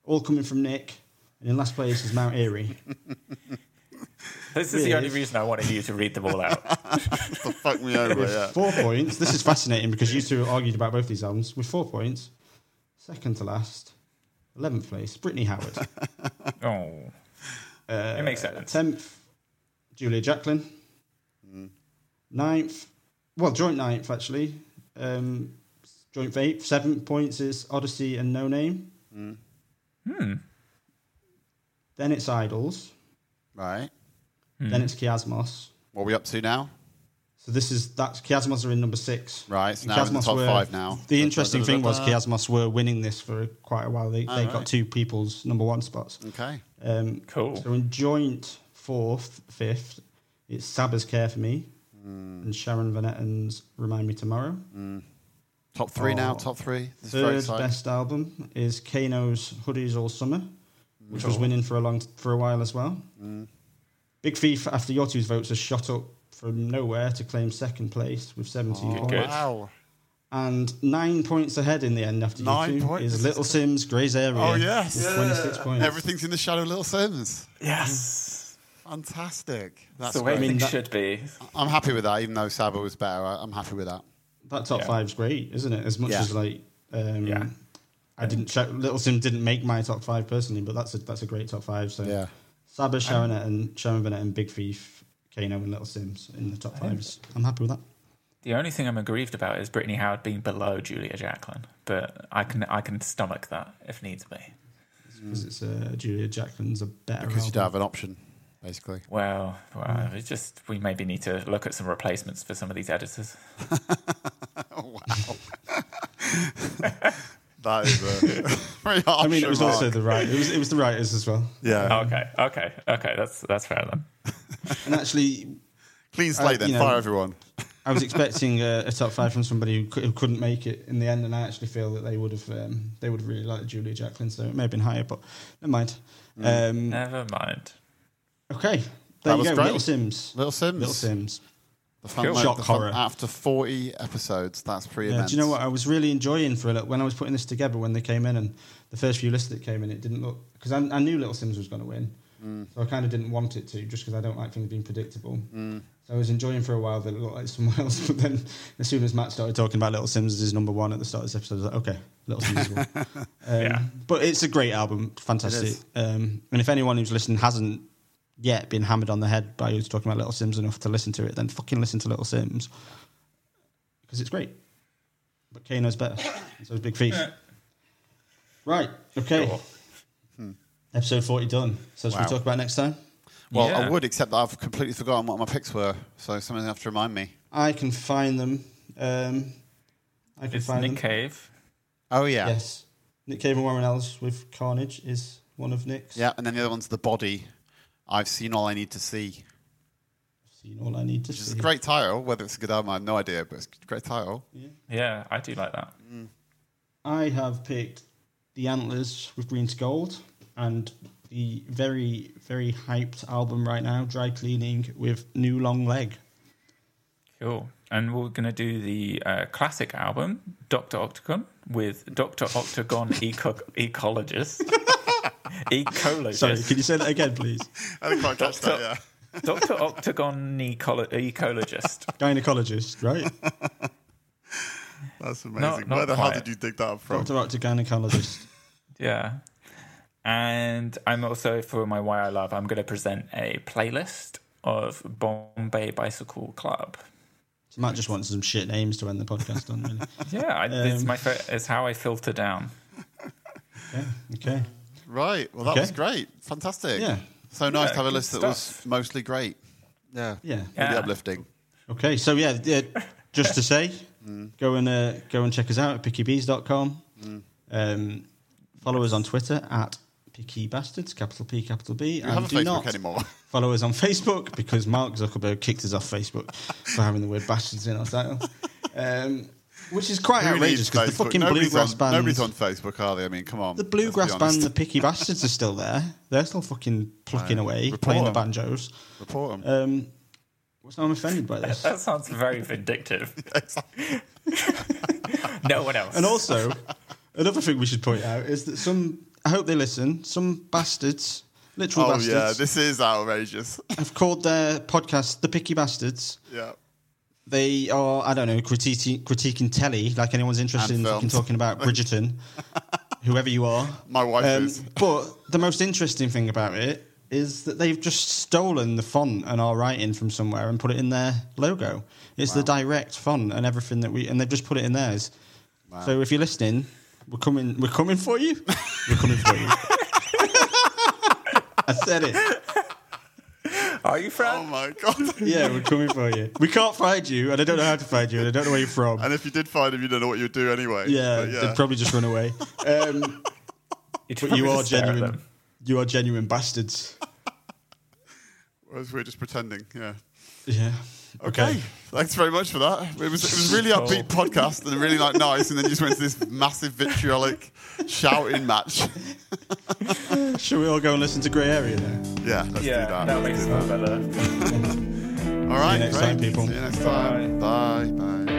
all coming from Nick, and in last place is Mount Eerie. This is the only reason I wanted you to read them all out. To fuck me over, yeah. four points. This is fascinating because you two argued about both these albums. With four points, second to last, eleventh place, Brittany Howard. oh. Uh, It makes sense. Tenth, Julia Jacklin. Ninth, well, joint ninth actually. Um, joint eighth. Seven points is Oddisee and Noname. Hmm. Then it's Idles. Right. Mm-hmm. Then it's Kiasmos. What are we up to now? So this is that's Kiasmos are in number six. Right, so now we're in the top were- five now. The interesting thing was. Kiasmos were winning this for quite a while. They, they right. got two people's number one spots. Okay. Um, Cool. So in joint fourth, fifth, it's Saba's Care for Me hmm. and Sharon Van Etten's Remind Me Tomorrow. Hmm. Top three now, Oh. top three. This Third exciting. best album is Kano's Hoodies All Summer, which hmm. was winning for a long for a while as well. Big Thief after your two's votes has shot up from nowhere to claim second place with 17 Oh, points. Wow. And nine points ahead in the end after Nine you two points? is Little Simz Grey's Area. Oh, yes. with 26 points. Everything's in the shadow of Little Simz. Yes. Fantastic. That's That's the way great. things that- should be. I'm happy with that, even though Saba was better. I- I'm happy with that. That top Yeah. five's great, isn't it? As much Yeah. as like, um, Yeah. I didn't. check Little Simz didn't make my top five personally, but that's a that's a great top five. So Yeah. Saba, Sharon, and Sharon Van Etten, and Big Thief Kano and Little Simz in the top fives. I'm happy with that. The only thing I'm aggrieved about is Brittany Howard being below Julia Jacklin, but I can I can stomach that if needs be. Because it's uh, Julia Jacklin's a better Because you don't have an option, basically. Well, well, it's just we maybe need to look at some replacements for some of these editors. wow. that is a very harsh I mean, it was remark. also the right. It was it was the writers as well. yeah. Okay, okay, okay. That's that's fair then. And actually, Clean slate Uh, then. you know- Fire everyone. I was expecting a, a top five from somebody who, cou- who couldn't make it in the end, and I actually feel that they would have um, they would have really liked Julia Jacklin, so it may have been higher, but never mind. Um, Never mind. okay, That there you was go. great. Little Simz. Little Simz. Little Simz. The fun, Cool. Shock the fun- horror. After 40 episodes, that's pretty Yeah, immense. do you know what I was really enjoying for a little, when I was putting this together when they came in and the first few lists that came in, it didn't look because I, I knew Little Simz was going to win, so I kind of didn't want it to just because I don't like things being predictable. So I was enjoying for a while that it looked like someone else, but then as soon as Matt started talking about Little Simz as his number one at the start of this episode, I was like, okay, Little Simz. is one. um, Yeah. but it's a great album, fantastic. Um, and if anyone who's listening hasn't yet been hammered on the head by who's talking about Little Simz enough to listen to it, then fucking listen to Little Simz because it's great. But Kano's better. So it's Big Thief. Right. Okay. Sure. Episode forty done. So should Wow. we talk about next time? Well, I would, except that I've completely forgotten what my picks were. So someone's going to have to remind me. I can find them. Um, I can It's find Nick them. Cave. Oh, yeah. Yes. Nick Cave and Warren Ellis with Carnage is one of Nick's. Yeah, and then the other one's The Body. I've seen all I need to see. Seen all I need to Which is see. a great title. Whether it's a good album, I have no idea, but it's a great title. Yeah, I do like that. I have picked the Antlers with Green to Gold and the very, very hyped album right now, Dry Cleaning with New Long Leg. Cool. And we're going to do the uh, classic album, Dr. Octagon, with Dr. Octagon Eco- Ecologist. Ecologist. Sorry, can you say that again, please? I didn't quite catch that, yeah. Dr. Octagon Ecolo- Ecologist. Gynecologist, right? That's amazing. not Where the hell did you dig that up from? Dr. Octo Gynecologist. Yeah. And I'm also, for my Why I Love, I'm going to present a playlist of Bombay Bicycle Club. So Matt just wants some shit names to end the podcast on, really. Yeah, I, it's, Um, my, it's how I filter down. Okay. okay. Right. Well, that Okay. was great. Fantastic. Yeah. So nice Yeah, to have a good list that was stuff. mostly great. Yeah. Yeah. Really Yeah. uplifting. Okay, so yeah, yeah just to say, go and uh, go and check us out at pickybees.com. Um, follow us on Twitter at Picky Bastards, capital P, capital B. You have a do Facebook not anymore. follow us on Facebook because Mark Zuckerberg kicked us off Facebook for having the word bastards in our title. Um, which is quite Who outrageous needs because the Facebook? fucking nobody's bluegrass on, band. Nobody's on Facebook, are they? I mean, come on. The let's be bluegrass band, honest. the Picky Bastards, are still there. They're still fucking plucking Right. away, Report playing the banjos. Report them. Um, what's I'm offended by this? That sounds very vindictive. no one else. And also, another thing we should point out is that some, I hope they listen, some bastards, literal oh, bastards, yeah. This is outrageous. have called their podcast The Picky Bastards. yeah. They are, I don't know, critiquing, critiquing telly, like anyone's interested And in films. talking about Bridgerton, whoever you are. My wife Um, is. but the most interesting thing about it is that they've just stolen the font and our writing from somewhere and put it in their logo. It's the direct font and everything that we, and they've just put it in theirs. Wow. So if you're listening, we're coming. We're coming for you. We're coming for you. I said it. Are you from Oh, my God. Yeah, we're coming for you. We can't find you, and I don't know how to find you, and I don't know where you're from. and if you did find him, you don't know what you'd do anyway. Yeah, But they'd probably just run away. Um, You'd but probably you are just stare at genuine. them. You are genuine bastards. Whereas we're just pretending. Yeah. Yeah. Okay. Thanks very much for that. It was it was a really Cool. upbeat podcast and really like nice, and then you just went to this massive vitriolic shouting match. Should we all go and listen to Grey Area now? Yeah, let's Yeah, do that. that makes it that. better. All right, next great. time, people. See you next time. Bye.